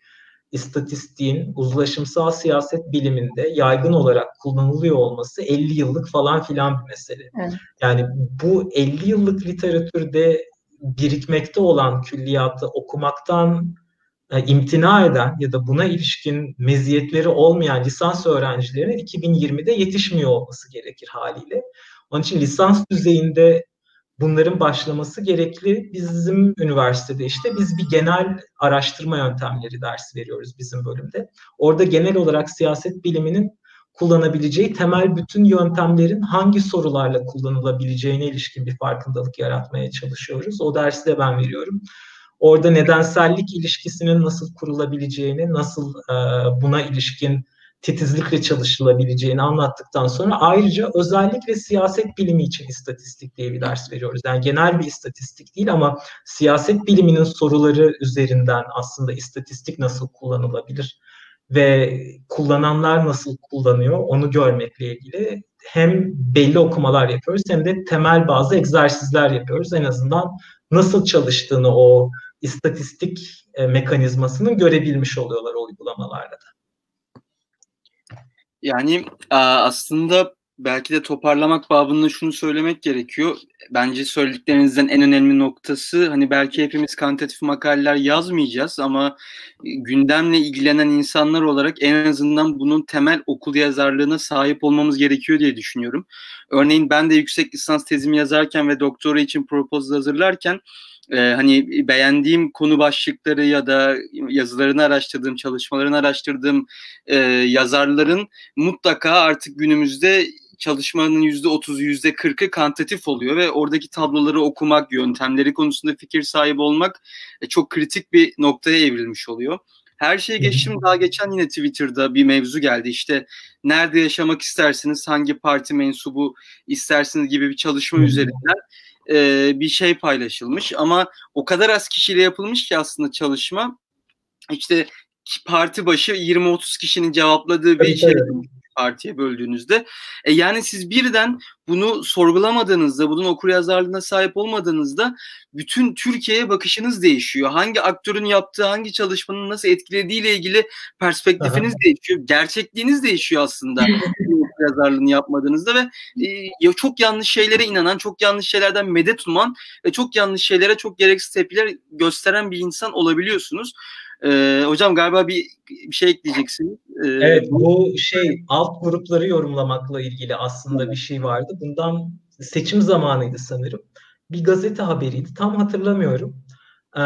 istatistiğin uzlaşımsal siyaset biliminde yaygın olarak kullanılıyor olması 50 yıllık falan filan bir mesele. Evet. Yani bu 50 yıllık literatürde birikmekte olan külliyatı okumaktan imtina eden ya da buna ilişkin meziyetleri olmayan lisans öğrencilerine 2020'de yetişmiyor olması gerekir haliyle. Onun için lisans düzeyinde bunların başlaması gerekli. Bizim üniversitede işte biz bir genel araştırma yöntemleri dersi veriyoruz bizim bölümde. Orada genel olarak siyaset biliminin kullanabileceği temel bütün yöntemlerin hangi sorularla kullanılabileceğine ilişkin bir farkındalık yaratmaya çalışıyoruz. O dersi de ben veriyorum orada nedensellik ilişkisinin nasıl kurulabileceğini, nasıl e, buna ilişkin titizlikle çalışılabileceğini anlattıktan sonra ayrıca özellikle siyaset bilimi için istatistik diye bir ders veriyoruz. Yani genel bir istatistik değil ama siyaset biliminin soruları üzerinden aslında istatistik nasıl kullanılabilir ve kullananlar nasıl kullanıyor onu görmekle ilgili hem belli okumalar yapıyoruz hem de temel bazı egzersizler yapıyoruz. En azından nasıl çalıştığını o istatistik e, mekanizmasını görebilmiş oluyorlar o uygulamalarda da. Yani aslında belki de toparlamak babında şunu söylemek gerekiyor. Bence söylediklerinizden en önemli noktası hani belki hepimiz kantitatif makaleler yazmayacağız ama gündemle ilgilenen insanlar olarak en azından bunun temel okul yazarlığına sahip olmamız gerekiyor diye düşünüyorum. Örneğin ben de yüksek lisans tezimi yazarken ve doktora için proposal hazırlarken e, hani beğendiğim konu başlıkları ya da yazılarını araştırdığım, çalışmalarını araştırdığım e, yazarların mutlaka artık günümüzde çalışmanın yüzde otuzu, yüzde kırkı kantitatif oluyor ve oradaki tabloları okumak, yöntemleri konusunda fikir sahibi olmak e, çok kritik bir noktaya evrilmiş oluyor. Her şeye geçtim. Daha geçen yine Twitter'da bir mevzu geldi. İşte nerede yaşamak istersiniz, hangi parti mensubu istersiniz? gibi bir çalışma üzerinden e, bir şey paylaşılmış. Ama o kadar az kişiyle yapılmış ki aslında çalışma. İşte parti başı 20-30 kişinin cevapladığı bir evet, şey. Evet partiye böldüğünüzde. E yani siz birden bunu sorgulamadığınızda, bunun okur yazarlığına sahip olmadığınızda bütün Türkiye'ye bakışınız değişiyor. Hangi aktörün yaptığı, hangi çalışmanın nasıl etkilediğiyle ilgili perspektifiniz Aha. değişiyor. Gerçekliğiniz değişiyor aslında yazarlığını yapmadığınızda ve e, çok yanlış şeylere inanan, çok yanlış şeylerden medet uman ve çok yanlış şeylere çok gereksiz tepkiler gösteren bir insan olabiliyorsunuz. Ee, hocam galiba bir, bir şey ekleyeceksin. Ee, evet bu şey alt grupları yorumlamakla ilgili aslında bir şey vardı. Bundan seçim zamanıydı sanırım. Bir gazete haberiydi. Tam hatırlamıyorum. Ee,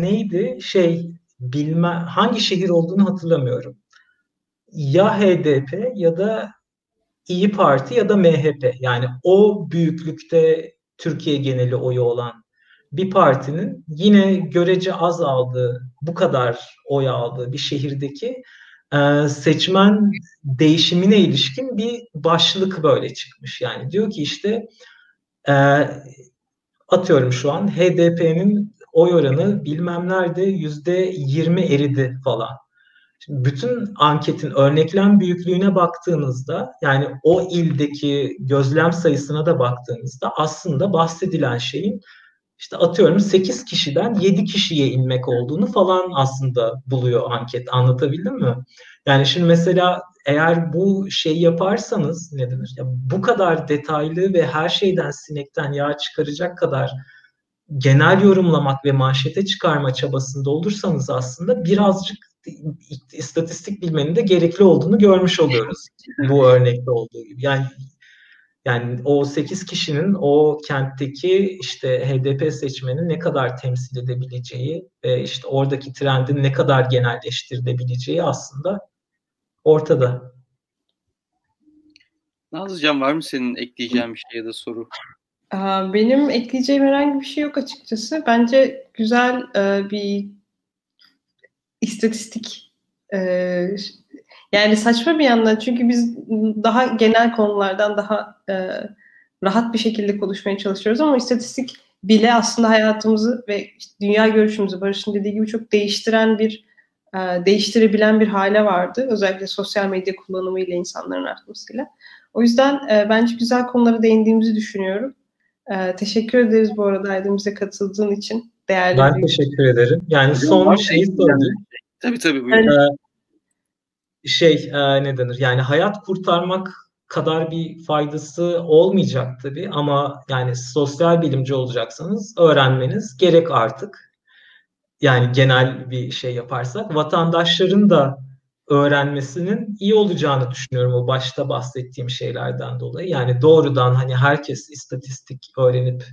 neydi? Şey bilme hangi şehir olduğunu hatırlamıyorum. Ya HDP ya da İyi Parti ya da MHP. Yani o büyüklükte Türkiye geneli oyu olan bir partinin yine görece az aldığı, bu kadar oy aldığı bir şehirdeki e, seçmen değişimine ilişkin bir başlık böyle çıkmış. Yani diyor ki işte e, atıyorum şu an HDP'nin oy oranı bilmem nerede yüzde yirmi eridi falan. Şimdi bütün anketin örneklem büyüklüğüne baktığınızda yani o ildeki gözlem sayısına da baktığınızda aslında bahsedilen şeyin işte atıyorum 8 kişiden 7 kişiye inmek olduğunu falan aslında buluyor anket. Anlatabildim mi? Yani şimdi mesela eğer bu şey yaparsanız ne denir? Ya bu kadar detaylı ve her şeyden sinekten yağ çıkaracak kadar genel yorumlamak ve manşete çıkarma çabasında olursanız aslında birazcık istatistik bilmenin de gerekli olduğunu görmüş oluyoruz bu örnekte olduğu gibi. Yani yani o 8 kişinin o kentteki işte HDP seçmeni ne kadar temsil edebileceği ve işte oradaki trendin ne kadar genelleştirilebileceği aslında ortada. Nazlıcan var mı senin ekleyeceğin bir şey ya da soru? Benim ekleyeceğim herhangi bir şey yok açıkçası. Bence güzel e, bir istatistik e, yani saçma bir yandan çünkü biz daha genel konulardan daha e, rahat bir şekilde konuşmaya çalışıyoruz ama istatistik bile aslında hayatımızı ve işte dünya görüşümüzü Barış'ın dediği gibi çok değiştiren bir e, değiştirebilen bir hale vardı. Özellikle sosyal medya kullanımıyla insanların artmasıyla. O yüzden e, bence güzel konulara değindiğimizi düşünüyorum. E, teşekkür ederiz bu arada Aydın katıldığın için. Değerli ben teşekkür ederim. Yani son bir şeyi sorayım. Tabii tabii. Buyurun. Yani, şey e, ne denir yani hayat kurtarmak kadar bir faydası olmayacak tabii ama yani sosyal bilimci olacaksanız öğrenmeniz gerek artık. Yani genel bir şey yaparsak vatandaşların da öğrenmesinin iyi olacağını düşünüyorum o başta bahsettiğim şeylerden dolayı. Yani doğrudan hani herkes istatistik öğrenip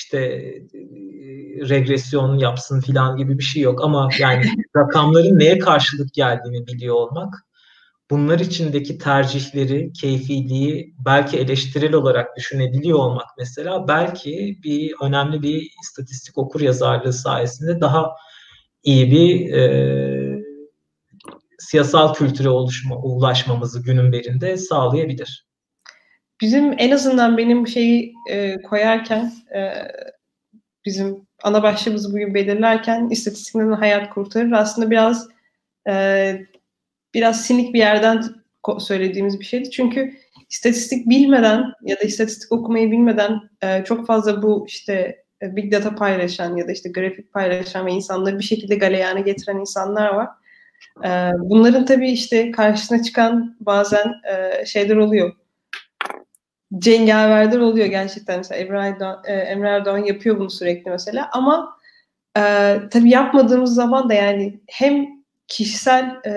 işte e, regresyon yapsın filan gibi bir şey yok. Ama yani rakamların neye karşılık geldiğini biliyor olmak bunlar içindeki tercihleri, keyfiliği belki eleştirel olarak düşünebiliyor olmak mesela belki bir önemli bir istatistik okur yazarlığı sayesinde daha iyi bir e, siyasal kültüre oluşma, ulaşmamızı günün birinde sağlayabilir bizim en azından benim şeyi e, koyarken e, bizim ana başlığımızı bugün belirlerken istatistiklerin hayat kurtarır aslında biraz e, biraz sinik bir yerden söylediğimiz bir şeydi. Çünkü istatistik bilmeden ya da istatistik okumayı bilmeden e, çok fazla bu işte e, big data paylaşan ya da işte grafik paylaşan ve insanları bir şekilde galeyana getiren insanlar var. E, bunların tabii işte karşısına çıkan bazen e, şeyler oluyor cengaverler oluyor gerçekten. Mesela Emre Erdoğan, e, Emre Erdoğan yapıyor bunu sürekli mesela ama e, tabii yapmadığımız zaman da yani hem kişisel e,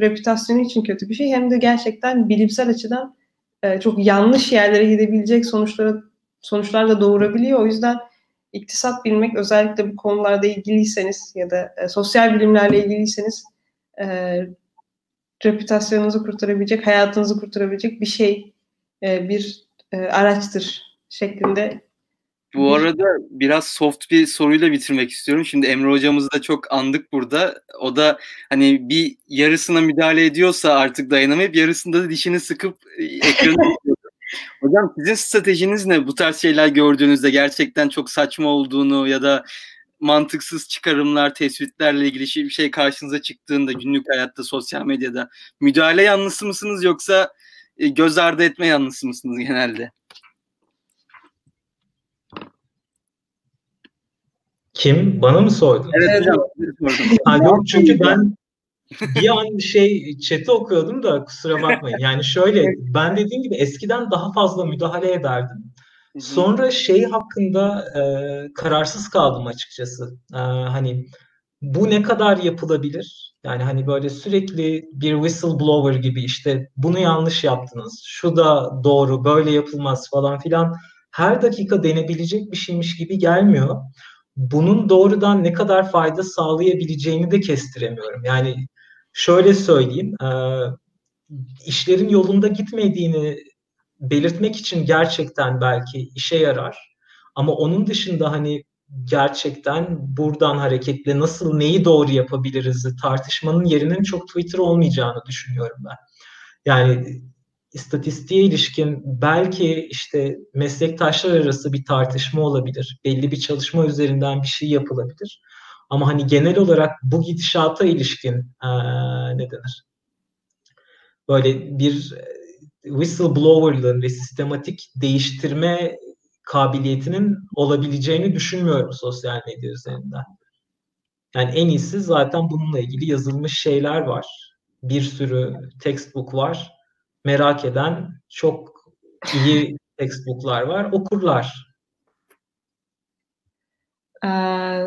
reputasyonu için kötü bir şey hem de gerçekten bilimsel açıdan e, çok yanlış yerlere gidebilecek sonuçlara sonuçlar da doğurabiliyor. O yüzden iktisat bilmek özellikle bu konularda ilgiliyseniz ya da e, sosyal bilimlerle ilgiliyseniz e, reputasyonunuzu kurtarabilecek, hayatınızı kurtarabilecek bir şey, e, bir e, araçtır şeklinde. Bu arada biraz soft bir soruyla bitirmek istiyorum. Şimdi Emre hocamızı da çok andık burada. O da hani bir yarısına müdahale ediyorsa artık dayanamayıp yarısında da dişini sıkıp e, ekranı Hocam sizin stratejiniz ne? Bu tarz şeyler gördüğünüzde gerçekten çok saçma olduğunu ya da mantıksız çıkarımlar, tespitlerle ilgili bir şey karşınıza çıktığında günlük hayatta, sosyal medyada müdahale yanlısı mısınız yoksa göz ardı etme yanlısı mısınız genelde? Kim? Bana mı sordun? Evet hocam. Ha, yok çünkü ben bir an şey chat'i okuyordum da kusura bakmayın. Yani şöyle ben dediğim gibi eskiden daha fazla müdahale ederdim. Sonra şey hakkında e, kararsız kaldım açıkçası. E, hani bu ne kadar yapılabilir? Yani hani böyle sürekli bir whistleblower gibi işte bunu yanlış yaptınız, şu da doğru, böyle yapılmaz falan filan her dakika denebilecek bir şeymiş gibi gelmiyor. Bunun doğrudan ne kadar fayda sağlayabileceğini de kestiremiyorum. Yani şöyle söyleyeyim, işlerin yolunda gitmediğini belirtmek için gerçekten belki işe yarar. Ama onun dışında hani gerçekten buradan hareketle nasıl neyi doğru yapabiliriz tartışmanın yerinin çok Twitter olmayacağını düşünüyorum ben. Yani istatistiğe ilişkin belki işte meslektaşlar arası bir tartışma olabilir. Belli bir çalışma üzerinden bir şey yapılabilir. Ama hani genel olarak bu gidişata ilişkin ee, ne denir? Böyle bir whistleblower'lığın ve sistematik değiştirme kabiliyetinin olabileceğini düşünmüyorum sosyal medya üzerinden. Yani en iyisi zaten bununla ilgili yazılmış şeyler var. Bir sürü textbook var. Merak eden çok iyi textbooklar var. Okurlar. Ee,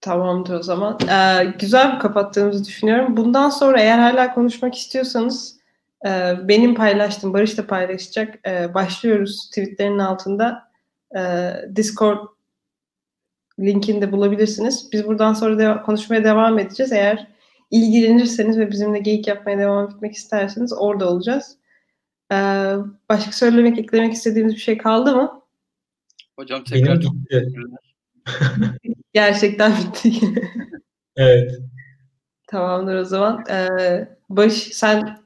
tamamdır o zaman. Ee, güzel bir kapattığımızı düşünüyorum. Bundan sonra eğer hala konuşmak istiyorsanız benim paylaştığım, Barış da paylaşacak. Ee, başlıyoruz tweetlerin altında. Ee, Discord linkini de bulabilirsiniz. Biz buradan sonra de- konuşmaya devam edeceğiz. Eğer ilgilenirseniz ve bizimle geyik yapmaya devam etmek isterseniz orada olacağız. başka söylemek, eklemek istediğimiz bir şey kaldı mı? Hocam tekrar Benim bitti. Gerçekten bitti. evet. Tamamdır o zaman. Ee, Barış sen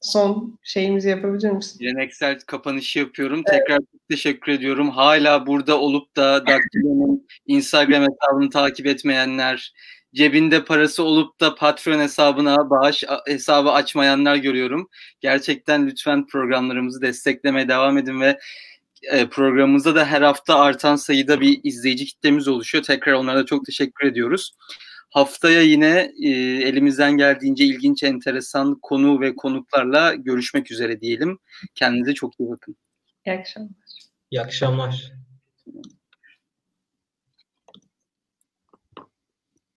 son şeyimizi yapabilir misin? Geleneksel kapanışı yapıyorum. Evet. Tekrar çok teşekkür ediyorum. Hala burada olup da Daktilo'nun Instagram hesabını takip etmeyenler, cebinde parası olup da Patreon hesabına bağış hesabı açmayanlar görüyorum. Gerçekten lütfen programlarımızı desteklemeye devam edin ve e, programımızda da her hafta artan sayıda bir izleyici kitlemiz oluşuyor. Tekrar onlara da çok teşekkür ediyoruz. Haftaya yine e, elimizden geldiğince ilginç, enteresan konu ve konuklarla görüşmek üzere diyelim. Kendinize çok iyi bakın. İyi akşamlar. İyi akşamlar.